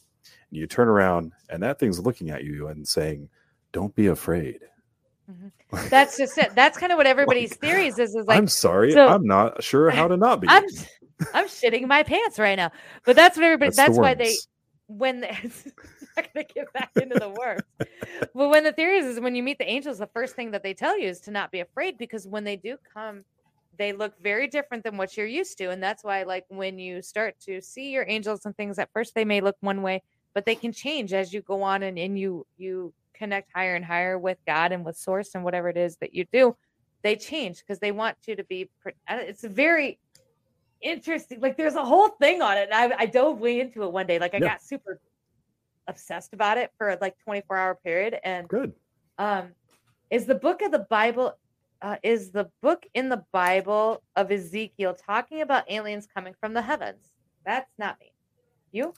And you turn around and that thing's looking at you and saying, "Don't be afraid." Mm-hmm. that's just it. That's kind of what everybody's theories is. Is like I'm sorry, so- I'm not sure how to not be. I'm I'm shitting my pants right now. But that's what everybody. That's the That's, why they when the, not gonna get back into the worms. But when the theory is, is when you meet the angels, the first thing that they tell you is to not be afraid because when they do come, they look very different than what you're used to, and that's why like when you start to see your angels and things, at first they may look one way, but they can change as you go on and, and you you connect higher and higher with God and with Source and whatever it is that you do. They change because they want you to be. It's very interesting. Like there's a whole thing on it. And I, I dove way into it one day. Like I Yeah. got super obsessed about it for like 24 hour period. And Good. um, is the book of the Bible uh, is the book in the Bible of Ezekiel talking about aliens coming from the heavens? That's not me. You?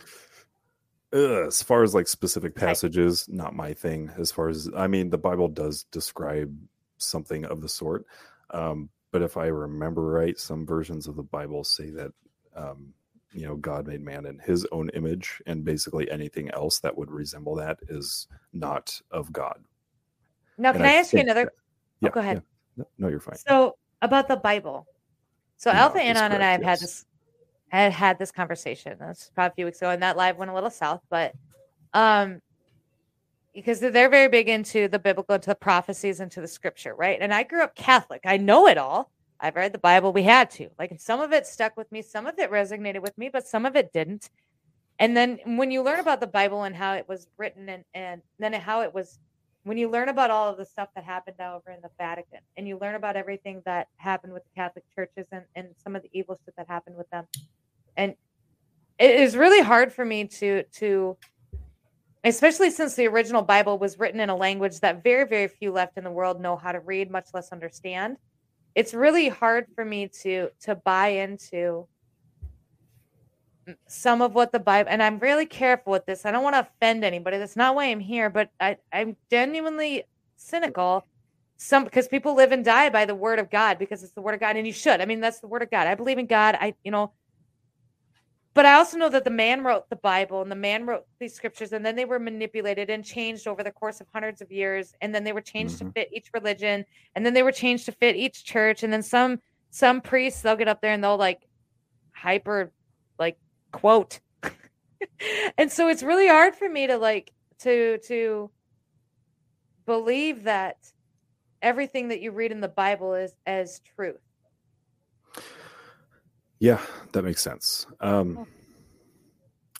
Ugh, as far as like specific passages, not my thing. As far as I mean, the Bible does describe something of the sort. Um, but if I remember right, some versions of the Bible say that um, you know God made man in His own image, and basically anything else that would resemble that is not of God. Now, can I, ask you another? that- oh, go ahead. No, no, you're fine. So about the Bible. So No, Alpha Anon and I have correct, had yes. this had had this conversation. That's probably a few weeks ago, and that live went a little south, but um because they're very big into the biblical, into the prophecies, into the scripture, right? And I grew up Catholic. I know it all. I've read the Bible. We had to. Like, some of it stuck with me, some of it resonated with me, but some of it didn't. And then when you learn about the Bible and how it was written, and and then how it was when you learn about all of the stuff that happened over in the Vatican and you learn about everything that happened with the Catholic churches and, and some of the evil shit that happened with them. And it is really hard for me to to especially since the original Bible was written in a language that very, very few left in the world know how to read, much less understand. It's really hard for me to to buy into some of what the Bible and I'm really careful with this. I don't want to offend anybody. That's not why I'm here, but I, I'm genuinely cynical. Some because people live and die by the word of God because it's the word of God, and you should. I mean, that's the word of God. I believe in God. I, you know, but I also know that the man wrote the Bible and the man wrote these scriptures, and then they were manipulated and changed over the course of hundreds of years, and then they were changed to Mhm. fit each religion, and then they were changed to fit each church, and then some some priests they'll get up there and they'll like hyper quote and so it's really hard for me to like to to believe that everything that you read in the bible is as truth Yeah, that makes sense. Um, Oh.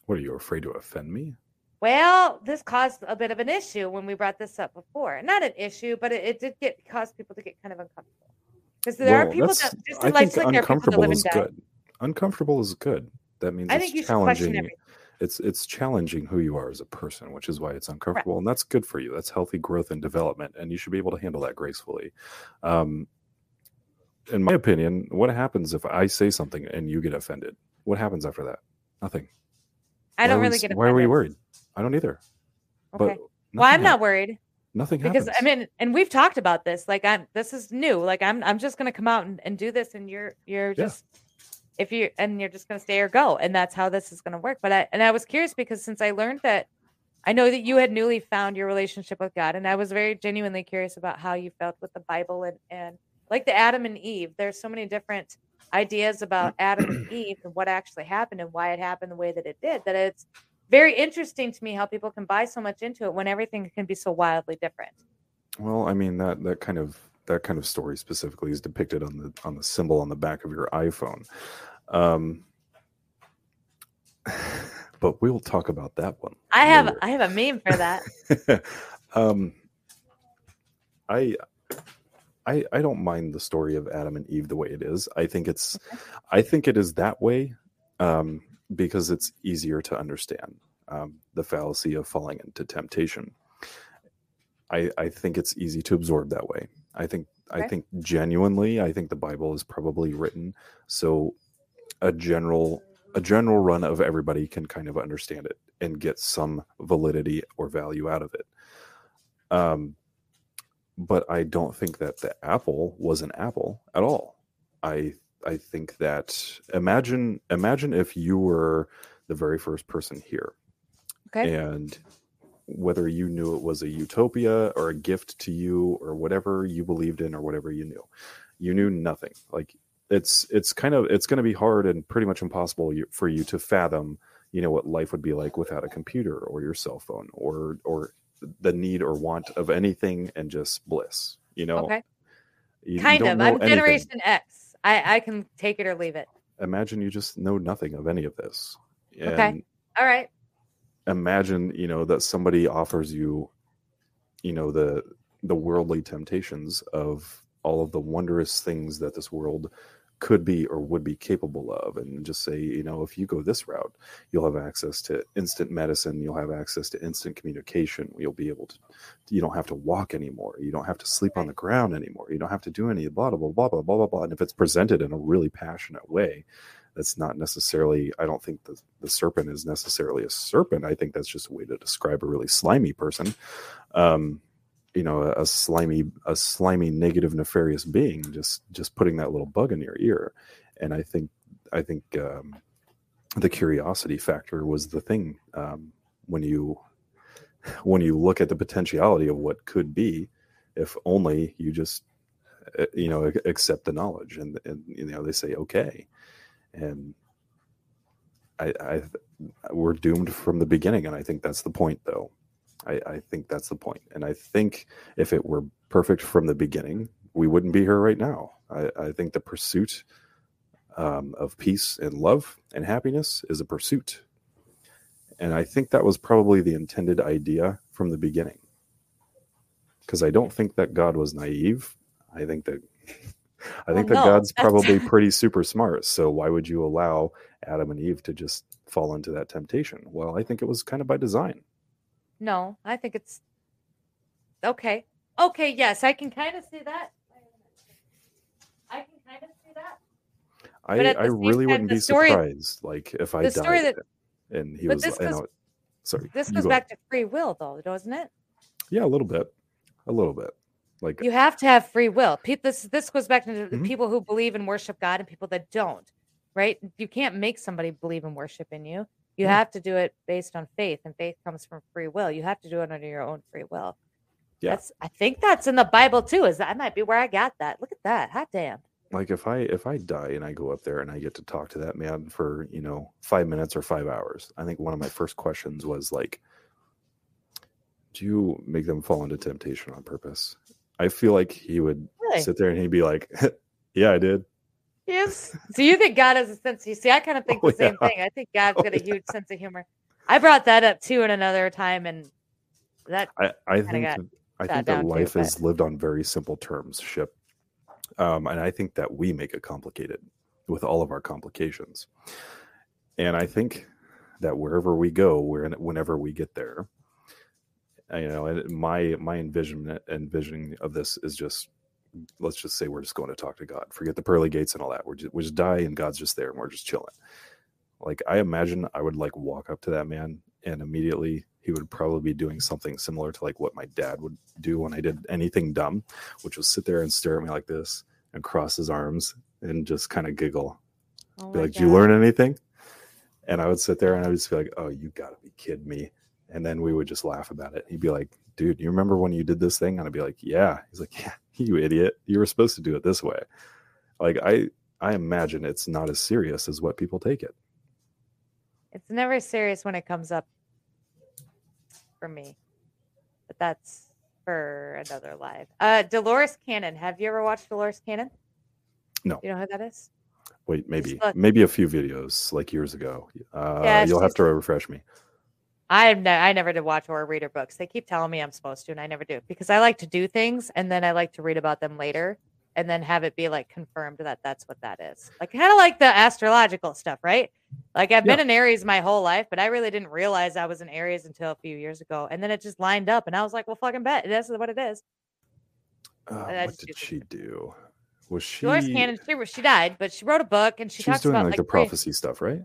what are you afraid to offend me? well this caused a bit of an issue when we brought this up before not an issue but it, it did get cause people to get kind of uncomfortable because there are people that just I like, think like there are people that uncomfortable is good. Uncomfortable is good. That means i it's think you challenging. It's it's challenging who you are as a person, which is why it's uncomfortable, and that's good for you. That's healthy growth and development, and you should be able to handle that gracefully. Um, in my opinion, what happens if I say something and you get offended? What happens after that? Nothing. i Why don't we really get Why are we worried? I don't either. okay But well i'm not worried Nothing because happens. I mean, and we've talked about this. Like, I'm this is new. Like, I'm I'm just gonna come out and, and do this, and you're you're Yeah. If you and you're just gonna stay or go, and that's how this is gonna work. But I and I was curious because since I learned that, I know that you had newly found your relationship with God, and I was very genuinely curious about how you felt with the Bible and and like the Adam and Eve. There's so many different ideas about Adam and Eve and what actually happened and why it happened the way that it did. That it's very interesting to me how people can buy so much into it when everything can be so wildly different. Well, I mean that that kind of that kind of story specifically is depicted on the on the symbol on the back of your iPhone. Um, but we'll talk about that one. I have. I have a meme for that. um, I, I, I don't mind the story of Adam and Eve the way it is. I think it's, I think it is that way um, because it's easier to understand um, the fallacy of falling into temptation. I, I think it's easy to absorb that way. I think, I think genuinely, I think the Bible is probably written so a general a general run of everybody can kind of understand it and get some validity or value out of it. Um, but I don't think that the apple was an apple at all. I I think that imagine imagine if you were the very first person here, Okay. and whether you knew it was a utopia or a gift to you or whatever you believed in or whatever you knew, you knew nothing. Like it's it's kind of it's going to be hard and pretty much impossible for you to fathom you know what life would be like without a computer or your cell phone or or the need or want of anything and just bliss you know Okay. You- you kind don't of. I'm anything. Generation X. I I can take it or leave it. imagine you just know nothing of any of this and Okay. All right imagine you know that somebody offers you you know the the worldly temptations of all of the wondrous things that this world could be or would be capable of and just say you know if you go this route you'll have access to instant medicine you'll have access to instant communication you'll be able to you don't have to walk anymore you don't have to sleep on the ground anymore you don't have to do any blah blah blah blah blah blah blah and if it's presented in a really passionate way that's not necessarily i don't think the, the serpent is necessarily a serpent. I think that's just a way to describe a really slimy person um you know a, a slimy a slimy negative nefarious being just just putting that little bug in your ear. And i think i think um the curiosity factor was the thing um when you when you look at the potentiality of what could be if only you just uh, you know accept the knowledge and, and you know they say okay and I, I we're doomed from the beginning and i think that's the point though. I, I think that's the point and i think if it were perfect from the beginning we wouldn't be here right now. I, I think the pursuit um, of peace and love and happiness is a pursuit and i think that was probably the intended idea from the beginning because i don't think that god was naive. I think that i think Well, that no, god's that's- probably pretty super smart so why would you allow adam and eve to just fall into that temptation well i think it was kind of by design No, I think it's okay. Okay, yes, I can kind of see that. I can kind of see that. I, I really time, wouldn't be story- surprised like if I died that- and he was this goes- know, sorry This goes go back to free will, though, doesn't it? yeah a little bit a little bit like You have to have free will. This this goes back to the Mhm. people who believe and worship God and people that don't. Right? You can't make somebody believe and worship in you. You No. have to do it based on faith, and faith comes from free will. You have to do it under your own free will. Yeah. That's I think that's in the Bible too. Is that might be where I got that. Look at that. Hot damn. like if I if I die and I go up there and I get to talk to that man for you know five minutes or five hours, I think one of my first questions was like, "Do you make them fall into temptation on purpose?" I feel like he would Really? sit there and he'd be like, "Yeah, I did." Yes. So you think God has a sense? You see, I kind of think Oh, the same yeah. thing. I think God's Oh, got a huge sense of humor. I brought that up too in another time, and that I I think got that- I think that too, life but- is lived on very simple terms. Ship, um, and I think that we make it complicated with all of our complications. And I think that wherever we go, whenever we get there, Uh, you know, and my my envision uh, envisioning of this is just let's just say we're just going to talk to God. Forget the pearly gates and all that. We're just, we just die and God's just there and we're just chilling. Like I imagine I would like walk up to that man and immediately he would probably be doing something similar to like what my dad would do when I did anything dumb, which was sit there and stare at me like this and cross his arms and just kind of giggle. oh Be like, "Do you learn anything?" And I would sit there and I would just be like, "Oh, you gotta be kidding me!" And then we would just laugh about it. He'd be like, "Dude, you remember when you did this thing?" And I'd be like, "Yeah." He's like, "Yeah, you idiot! You were supposed to do it this way." Like I, I imagine it's not as serious as what people take it. It's never serious when it comes up for me, but that's for another live. Uh, Dolores Cannon. Have you ever watched Dolores Cannon? No. You know who that is? Wait, maybe, maybe a few videos like years ago. Uh, Yeah, you'll have to refresh me. I ne- I never did watch or read her books. They keep telling me I'm supposed to, and I never do because I like to do things and then I like to read about them later and then have it be like confirmed that that's what that is. Like kind of like the astrological stuff, right? Like I've been Yeah. in Aries my whole life, but I really didn't realize I was in Aries until a few years ago, and then it just lined up, and I was like, well, fucking bet this is what it is. Uh, what did she do? Was she? Cannon, she was- she died, but she wrote a book and she She was talks doing about like, like the prophecy stuff, right?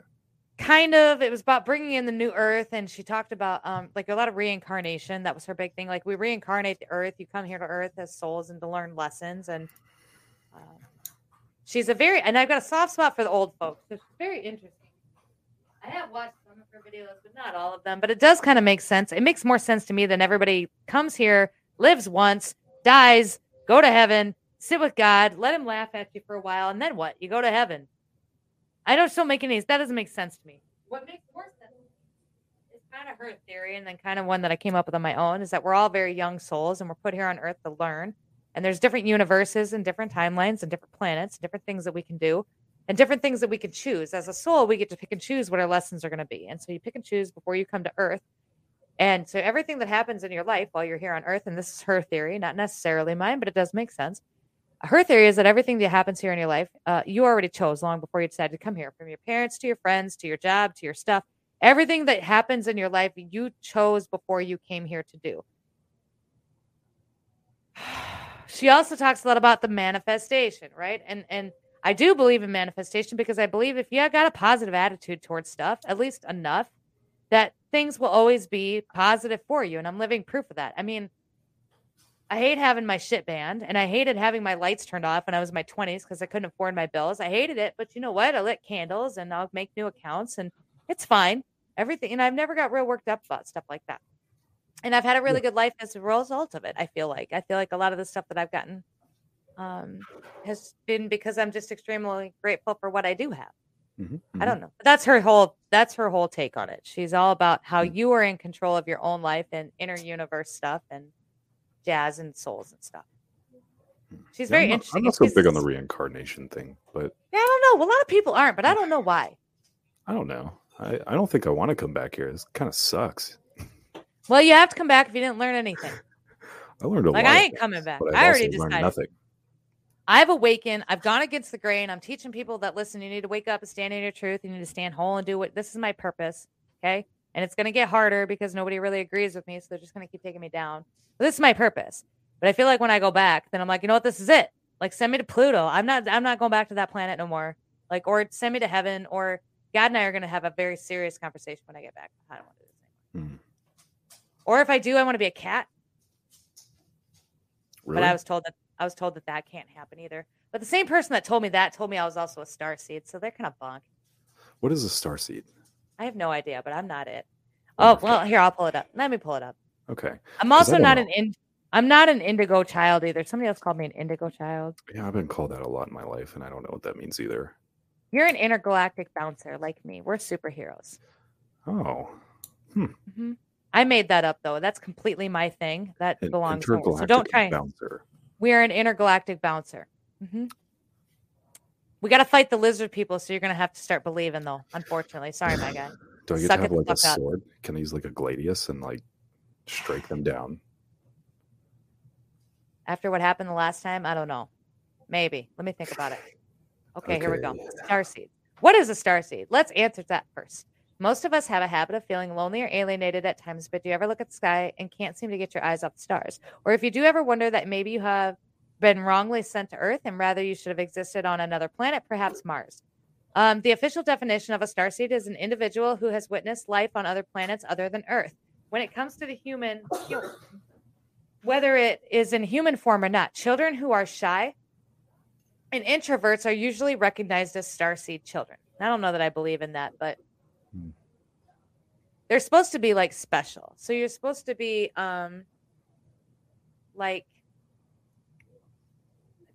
Kind of it was about bringing in the new earth and she talked about um like a lot of reincarnation that was her big thing like we reincarnate the earth you come here to earth as souls and to learn lessons and um, she's a very and i've got a soft spot for the old folks she's very interesting. I have watched some of her videos but not all of them but it does kind of make sense it makes more sense to me than everybody comes here lives once dies go to heaven sit with god let him laugh at you for a while and then what? You go to heaven I don't still make any. That doesn't make sense to me. What makes more sense is kind of her theory, and then kind of one that I came up with on my own is that we're all very young souls, and we're put here on Earth to learn. And there's different universes and different timelines and different planets, and different things that we can do, and different things that we can choose. As a soul, we get to pick and choose what our lessons are going to be, and so you pick and choose before you come to Earth. And so everything that happens in your life while you're here on Earth, and this is her theory, not necessarily mine, but it does make sense her theory is that everything that happens here in your life, uh, you already chose long before you decided to come here. From your parents to your friends to your job to your stuff, everything that happens in your life, you chose before you came here to do. She also talks a lot about the manifestation, right? And and I do believe in manifestation because I believe if you got a positive attitude towards stuff, at least enough, that things will always be positive for you. And I'm living proof of that. I mean, I hate having my shit banned and I hated having my lights turned off when I was in my 20s because I couldn't afford my bills. I hated it, but you know what? I lit candles and I'll make new accounts and it's fine. Everything. And I've never got real worked up about stuff like that. And I've had a really good life as a result of it. I feel like. I feel like a lot of the stuff that I've gotten um, has been because I'm just extremely grateful for what I do have. Mhm, I mhm. don't know. That's her whole that's her whole take on it. She's all about how Mm. you are in control of your own life and inner universe stuff and jazz and souls and stuff. She's. Yeah, very I'm not, interesting. I'm not so big on the reincarnation thing, but Yeah, I don't know. A lot of people aren't, but I don't know why. I don't know. I, I don't think I want to come back here. This kind of sucks. Well, you have to come back if you didn't learn anything. I learned a Like lot. I ain't things, coming back. I've already decided. nothing. I've awakened. I've gone against the grain. I'm teaching people that listen, you need to wake up and stand in your truth. You need to stand whole and do what this is my purpose. Okay. And it's going to get harder because nobody really agrees with me. So they're just going to keep taking me down. But this is my purpose. But I feel like when I go back, then I'm like, you know what? This is it. Like send me to Pluto. I'm not, I'm not going back to that planet no more. Like, or send me to heaven or God and I are going to have a very serious conversation when I get back. I don't want to do this anymore. Hmm. Or if I do, I want to be a cat. Really? But I was told that I was told that that can't happen either. But the same person that told me that told me I was also a star seed, so they're kind of bunk. what is a star seed? I have no idea, but I'm not it. Oh Okay. well, here I'll pull it up. Let me pull it up. Okay. I'm also know. an in, I'm not an indigo child either. Somebody else called me an indigo child. Yeah, I've been called that a lot in my life, and I don't know what that means either. You're an intergalactic bouncer like me. We're superheroes. Oh, hmm I made that up though. That's completely my thing. That an belongs. somewhere. So don't try. bouncer. We are an intergalactic bouncer. hmm We got to fight the lizard people, so you're gonna have to start believing, though. Unfortunately, sorry, my guy. Do I get Suck to have like a fuck up. sword? Can I use like a gladius and like strike them down? After what happened the last time, I don't know. Maybe. Let me think about it. Okay, here we go. Okay. Star seed. What is a star seed? Let's answer that first. Most of us have a habit of feeling lonely or alienated at times, but do you ever look at the sky and can't seem to get your eyes off the stars? Or if you do ever wonder that maybe you have been wrongly sent to Earth and rather you should have existed on another planet, perhaps Mars? Um, the official definition of a starseed is an individual who has witnessed life on other planets other than Earth. When it comes to the human, whether it is in human form or not, children who are shy and introverts are usually recognized as starseed children. I don't know that I believe in that, but Hmm. they're supposed to be like special. So you're supposed to be um like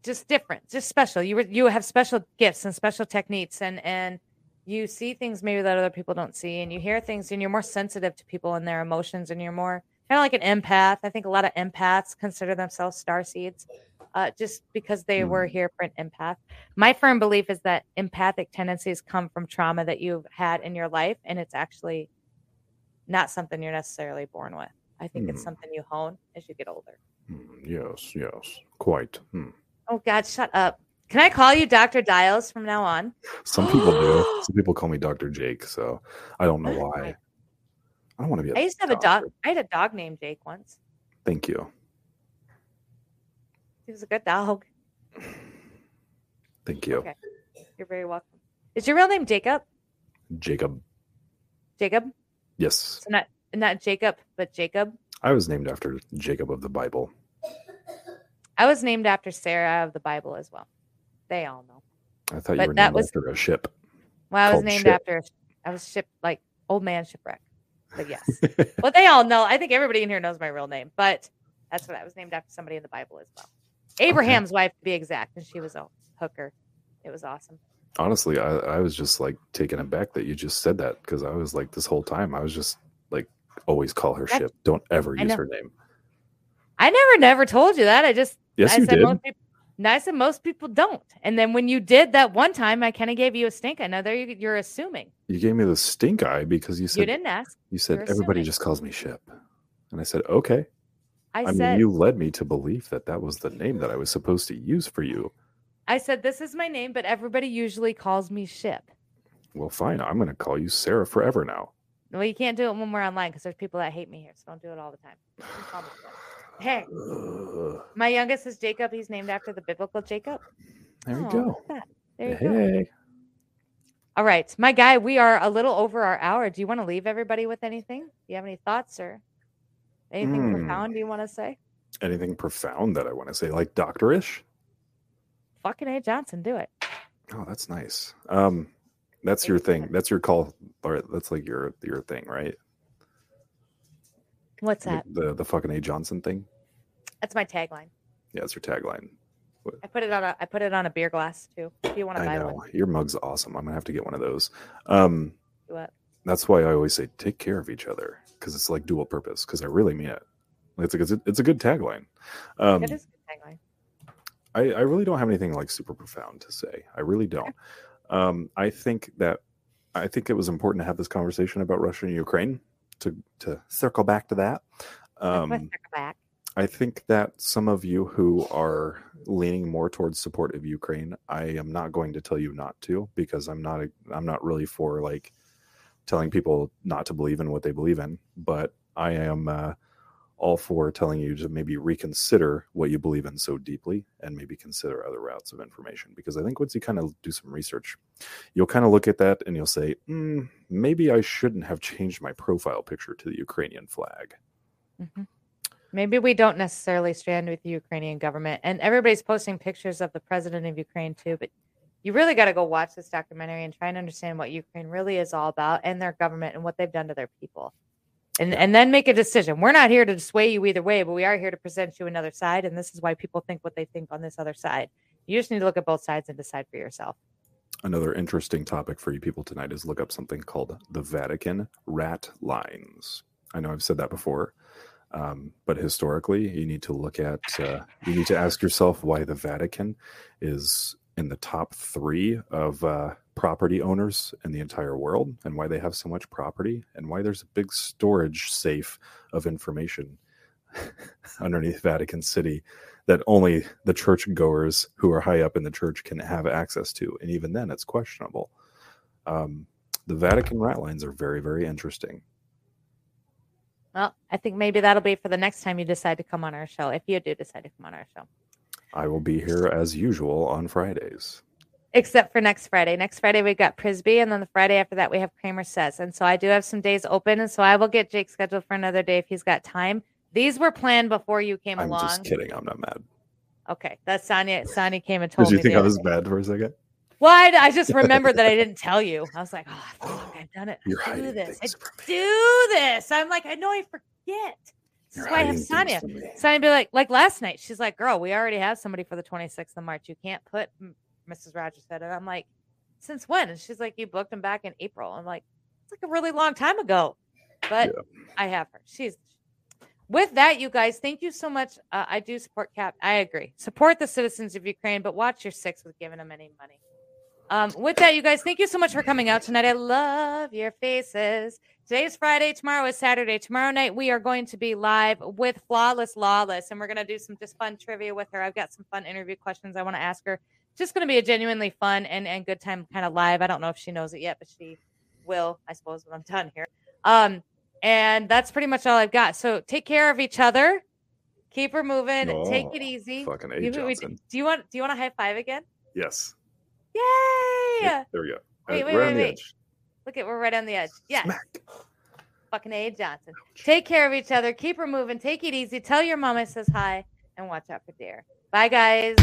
just different, just special. You were you have special gifts and special techniques and and you see things maybe that other people don't see and you hear things and you're more sensitive to people and their emotions and you're more kind of like an empath. I think a lot of empaths consider themselves star seeds uh, just because they were here for an empath. My firm belief is that empathic tendencies come from trauma that you've had in your life, and it's actually not something you're necessarily born with. I think it's Hmm. something you hone as you get older. Hmm, yes, yes, quite. Hmm. Oh God, shut up! Can I call you Doctor Dials from now on? Some people do. Some people call me Doctor Jake, so I don't know why. I don't want to be. I used to have a dog. I had a dog named Jake once. Thank you. He was a good dog. Thank you, Okay. You're very welcome. Is your real name Jacob? Jacob. Jacob? Yes, So not not Jacob, but Jacob. I was named after Jacob of the Bible. I was named after Sarah of the Bible as well. They all know. I thought you were that named was- after a ship. Well, I was named Ship. after I was ship like old man shipwreck. But yes. well, they all know. I think everybody in here knows my real name, but that's what I was named after somebody in the Bible as well. Abraham's wife to be exact, and she was a hooker. It was awesome. Honestly, I, I was just like taken aback that you just said that because I was like this whole time I was just like always call her That's- ship. Don't ever I use her name. I never, never told you that. I just Yes, I you said did. most people. No, I said most people don't. And then when you did that one time, I kind of gave you a stink eye. Now there you, you're assuming. You gave me the stink eye because you said you didn't ask. you said everybody assuming. just calls me ship, and I said okay. I, I said mean, you led me to believe that that was the name that I was supposed to use for you. I said this is my name, but everybody usually calls me Ship. Well, fine. I'm going to call you Sarah forever now. Well, you can't do it when we're online because there's people that hate me here, so don't do it all the time. You can call me Ship. Hey, my youngest is Jacob. He's named after the biblical Jacob. there you Oh, go. There you go. Hey. All right, my guy, we are a little over our hour. Do you want to leave everybody with anything? Do you have any thoughts or anything Hmm. profound you want to say? Anything profound that I want to say, like doctorish? Fucking A. Johnson, do it. Oh, that's nice. Um, that's your thing. That's your call. Or that's like your your thing, right? What's that? The the fucking A Johnson thing. That's my tagline. Yeah, it's your tagline. I put it on a I put it on a beer glass too. If you want to I buy know one, your mug's awesome. I'm gonna have to get one of those. Um, it. that's why I always say take care of each other because it's like dual purpose. Because I really mean it. It's a, it's a, it's a good tagline. Um, it is a good tagline. I, I really don't have anything like super profound to say. I really don't. Um, I think that I think it was important to have this conversation about Russia and Ukraine to to circle back to that. Um, back. I think that some of you who are leaning more towards support of Ukraine, I am not going to tell you not to because I'm not a, I'm not really for like telling people not to believe in what they believe in, but I am uh, all for telling you to maybe reconsider what you believe in so deeply and maybe consider other routes of information because I think once you kind of do some research, you'll kind of look at that and you'll say, mm, maybe I shouldn't have changed my profile picture to the Ukrainian flag. Mhm. Maybe we don't necessarily stand with the Ukrainian government, and everybody's posting pictures of the president of Ukraine too. But you really got to go watch this documentary and try and understand what Ukraine really is all about and their government and what they've done to their people, and and then make a decision. We're not here to sway you either way, but we are here to present you another side, and this is why people think what they think on this other side. You just need to look at both sides and decide for yourself. Another interesting topic for you people tonight is look up something called the Vatican rat lines. I know I've said that before, um, but historically, you need to look at, uh, you need to ask yourself why the Vatican is in the top three of uh, property owners in the entire world and why they have so much property and why there's a big storage safe of information underneath Vatican City that only the churchgoers who are high up in the church can have access to. And even then, it's questionable. Um, the Vatican rat lines are very, very interesting. Well, I think maybe that'll be for the next time you decide to come on our show, if you do decide to come on our show. I will be here as usual on Fridays. except for next Friday. Next Friday we've got Prisby, and then the Friday after that we have Kramer says. And so I do have some days open, and so I will get Jake scheduled for another day if he's got time. These were planned before you came along. I'm just kidding. I'm not mad. Okay, that's Sonia. Sonia came and told me. Did you me. think I was bad for a second? Well, I, I just remembered that I didn't tell you. I was like, oh, fuck, I've done it. I You're do this. I things from me. do this. I'm like, I know I forget. This You're why I have Sonia. Sonia be like, like last night, she's like, girl, we already have somebody for the 26th of March. You can't put M- Mrs. Rogers said. And I'm like, since when? And she's like, you booked him back in April. I'm like, it's like a really long time ago. But Yeah. I have her. She's with that, you guys. Thank you so much. Uh, I do support Cap. I agree. Support the citizens of Ukraine, but watch your six with giving them any money. Um, with that, you guys, thank you so much for coming out tonight. I love your faces. Today is Friday. Tomorrow is Saturday. Tomorrow night, we are going to be live with Flawless Lawless, and we're going to do some just fun trivia with her. I've got some fun interview questions I want to ask her. Just going to be a genuinely fun and, and good time kind of live. I don't know if she knows it yet, but she will, I suppose, when I'm done here. Um, and that's pretty much all I've got. So take care of each other. Keep her moving. take Oh, it easy. Fucking A. Johnson. do you want do you want a high five again? Yes. Yay! Yep, there we go. Wait, wait, right wait, on the wait. edge. Look at we're right on the edge. Yes. Smack. Fucking A Johnson. Take care of each other. Keep her moving. Take it easy. Tell your mama says hi and watch out for deer. Bye guys.